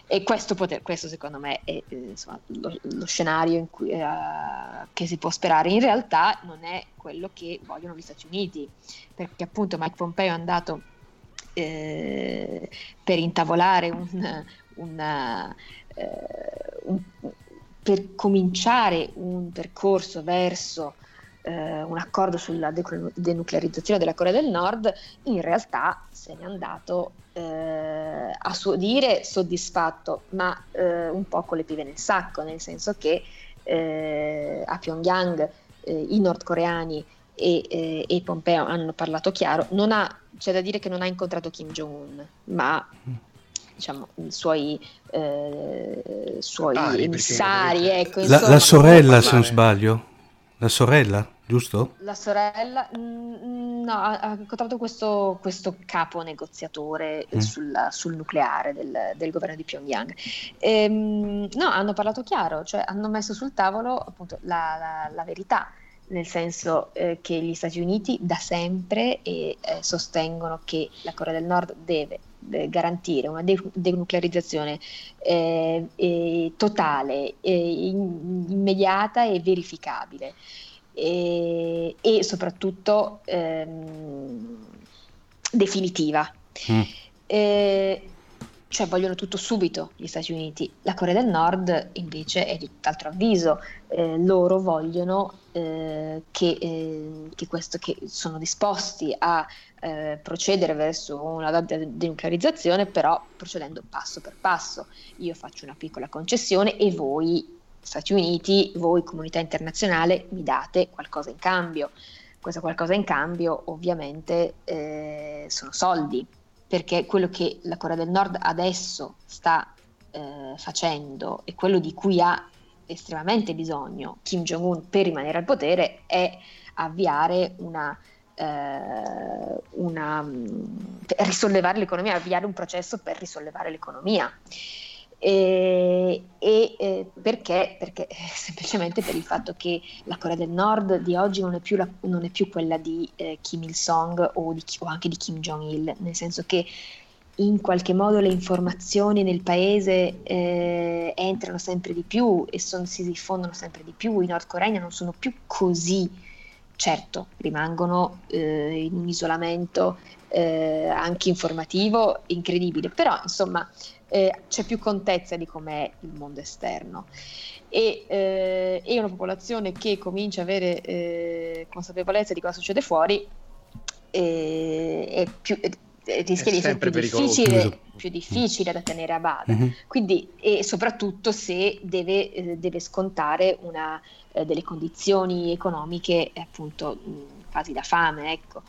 Speaker 5: E questo, poter, questo secondo me è eh, insomma, lo, lo, scenario cui, eh, che si può sperare. In realtà non è quello che vogliono gli Stati Uniti, perché appunto Mike Pompeo è andato eh, per intavolare un, una, eh, un, per cominciare un percorso verso eh, un accordo sulla denuclearizzazione della Corea del Nord, in realtà se n'è andato eh, a suo dire soddisfatto, ma eh, un po' con le pive nel sacco, nel senso che eh, a Pyongyang i nordcoreani e, eh, e, Pompeo hanno parlato chiaro, ha, c'è da dire che non ha incontrato Kim Jong-un, ma diciamo, i suoi, eh, suoi ah, emissari. Ecco,
Speaker 3: la, la, sorella, se non sbaglio. La sorella, giusto?
Speaker 5: La sorella, mh, mm, no, ha incontrato questo, questo capo negoziatore mm. sul, sul, nucleare del, del, governo di Pyongyang. Ehm, no, hanno parlato chiaro, cioè hanno messo sul tavolo appunto la, la, la verità nel senso eh, che gli Stati Uniti da sempre eh, sostengono che la Corea del Nord deve eh, garantire una de- denuclearizzazione eh, totale, immediata e verificabile e, e soprattutto ehm, definitiva. Mm. Cioè vogliono tutto subito gli Stati Uniti. La Corea del Nord invece è di tutt'altro avviso, eh, loro vogliono eh, che, eh, che, questo, che, sono disposti a eh, procedere verso una denuclearizzazione, però procedendo passo per passo. Io faccio una piccola concessione e voi, Stati Uniti, voi comunità internazionale, mi date qualcosa in cambio. Questo qualcosa in cambio ovviamente eh, sono soldi, perché quello che la Corea del Nord adesso sta eh, facendo e quello di cui ha estremamente bisogno Kim Jong-un per rimanere al potere è avviare una, eh, una risollevare l'economia, avviare un processo per risollevare l'economia. E, e perché? Perché semplicemente per il fatto che la Corea del Nord di oggi non è più, la, non è più quella di eh, Kim Il-sung o, di, o anche di Kim Jong-il, nel senso che in qualche modo le informazioni nel paese eh, entrano sempre di più e son, si diffondono sempre di più, i nordcoreani non sono più così, certo, rimangono eh, in un isolamento eh, anche informativo incredibile, però insomma eh, c'è più contezza di com'è il mondo esterno. E, eh, e una popolazione che comincia a avere eh, consapevolezza di cosa succede fuori è più, rischia di essere più difficile, più difficile, da tenere a bada. Mm-hmm. Quindi, e soprattutto se deve, eh, deve scontare una, eh, delle condizioni economiche appunto quasi da fame, ecco.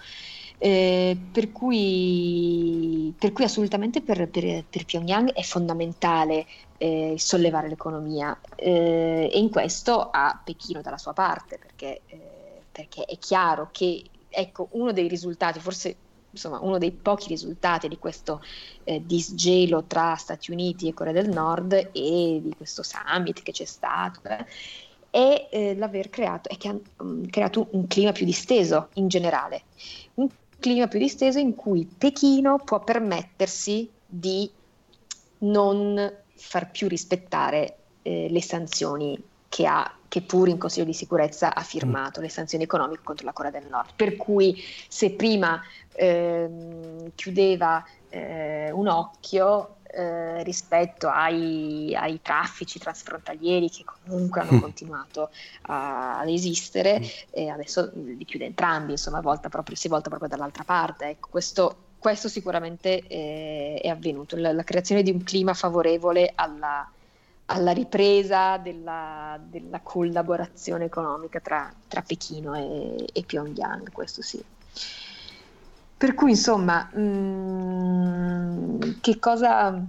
Speaker 5: Eh, per, cui, per, cui, assolutamente per, per, per Pyongyang è fondamentale eh, sollevare l'economia. Eh, e in questo ha Pechino dalla sua parte perché, eh, perché è chiaro che ecco, uno dei risultati, forse insomma, uno dei pochi risultati di questo eh, disgelo tra Stati Uniti e Corea del Nord e di questo summit che c'è stato eh, è eh, l'aver creato, è che ha um, creato un clima più disteso in generale, un clima più disteso in cui Pechino può permettersi di non far più rispettare eh, le sanzioni che ha che pur in Consiglio di sicurezza ha firmato le sanzioni economiche contro la Corea del Nord. Per cui se prima ehm, chiudeva eh, un occhio eh, rispetto ai, ai, traffici transfrontalieri che comunque hanno mm. continuato a, ad esistere mm. e adesso li chiude entrambi, insomma volta proprio, si volta proprio dall'altra parte. Ecco, questo, questo sicuramente eh, è avvenuto, la, la, creazione di un clima favorevole alla, alla ripresa della, della collaborazione economica tra, tra Pechino e, e, Pyongyang, questo sì. Per cui insomma, mh, mm, che, cosa,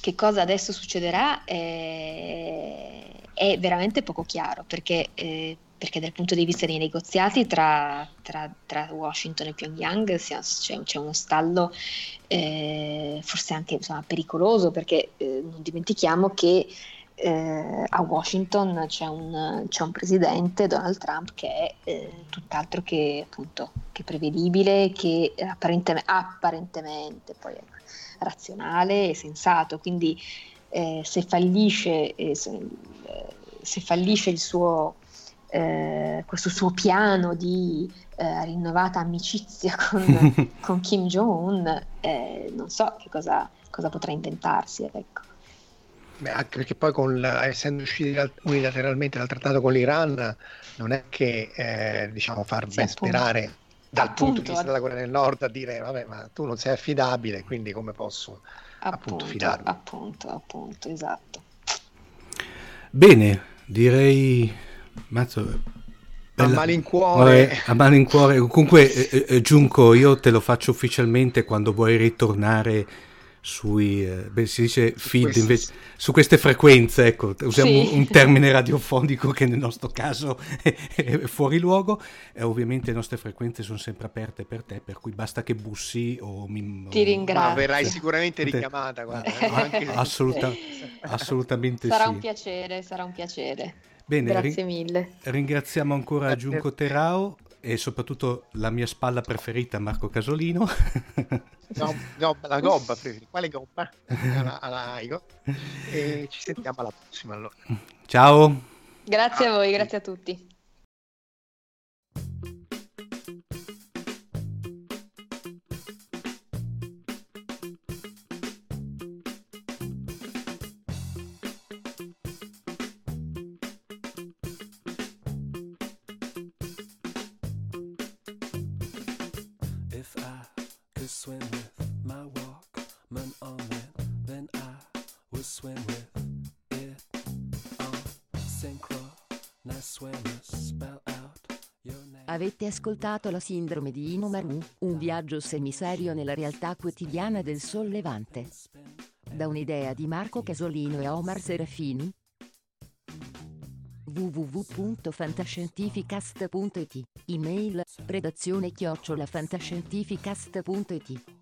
Speaker 5: che, cosa, adesso succederà è, è veramente poco chiaro perché, eh, perché, dal punto di vista dei negoziati tra, tra, tra Washington e Pyongyang c'è, c'è uno stallo eh, forse anche insomma, pericoloso perché eh, non dimentichiamo che eh, a Washington c'è un, c'è un, presidente, Donald Trump, che è eh, tutt'altro che, appunto, che prevedibile, che apparentemente, apparentemente poi è razionale e sensato. Quindi eh, se fallisce, se, se, fallisce il suo, eh, questo suo piano di eh, rinnovata amicizia con, con Kim Jong-un, eh, non so che cosa, cosa potrà inventarsi. Ecco.
Speaker 4: Anche perché poi con, essendo usciti unilateralmente dal trattato con l'Iran, non è che eh, diciamo far sì, ben appunto. sperare dal appunto, punto di vista della Corea del Nord a dire vabbè ma tu non sei affidabile quindi come posso appunto, appunto fidarmi
Speaker 5: appunto appunto esatto
Speaker 3: bene direi Mazzo
Speaker 4: a malincuore.
Speaker 3: a malincuore. Comunque, eh, eh, Giunco, io te lo faccio ufficialmente quando vuoi ritornare sui, eh, beh, si dice feed invece, su queste frequenze, ecco, usiamo sì. un termine radiofonico che nel nostro caso è, è fuori luogo e ovviamente le nostre frequenze sono sempre aperte per te, per cui basta che bussi o mi...
Speaker 5: Ti ringrazio. Ma
Speaker 4: verrai sicuramente richiamata, guarda,
Speaker 3: anche... Assoluta, assolutamente
Speaker 5: sarà
Speaker 3: sì.
Speaker 5: un piacere, sarà un piacere.
Speaker 3: Bene,
Speaker 5: Grazie ri- mille.
Speaker 3: Ringraziamo ancora Giunco Terao e soprattutto la mia spalla preferita, Marco Casolino.
Speaker 4: No, no, la gobba preferita. Quale gobba? Alla, alla E ci sentiamo alla prossima allora.
Speaker 3: Ciao.
Speaker 5: Grazie a voi, grazie a tutti.
Speaker 2: Avete ascoltato la sindrome di Inomaru, un viaggio semiserio nella realtà quotidiana del sollevante. Da un'idea di Marco Casolino e Omar Serafini. www.fantascientificast.it Email redazione chiocciolafantascientificast.it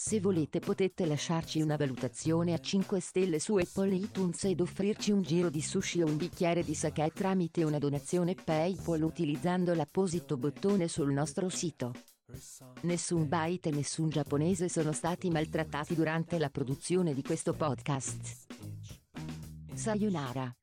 Speaker 2: Se volete potete lasciarci una valutazione a 5 stelle su Apple iTunes ed offrirci un giro di sushi o un bicchiere di sake tramite una donazione PayPal utilizzando l'apposito bottone sul nostro sito. Nessun byte e nessun giapponese sono stati maltrattati durante la produzione di questo podcast. Sayonara.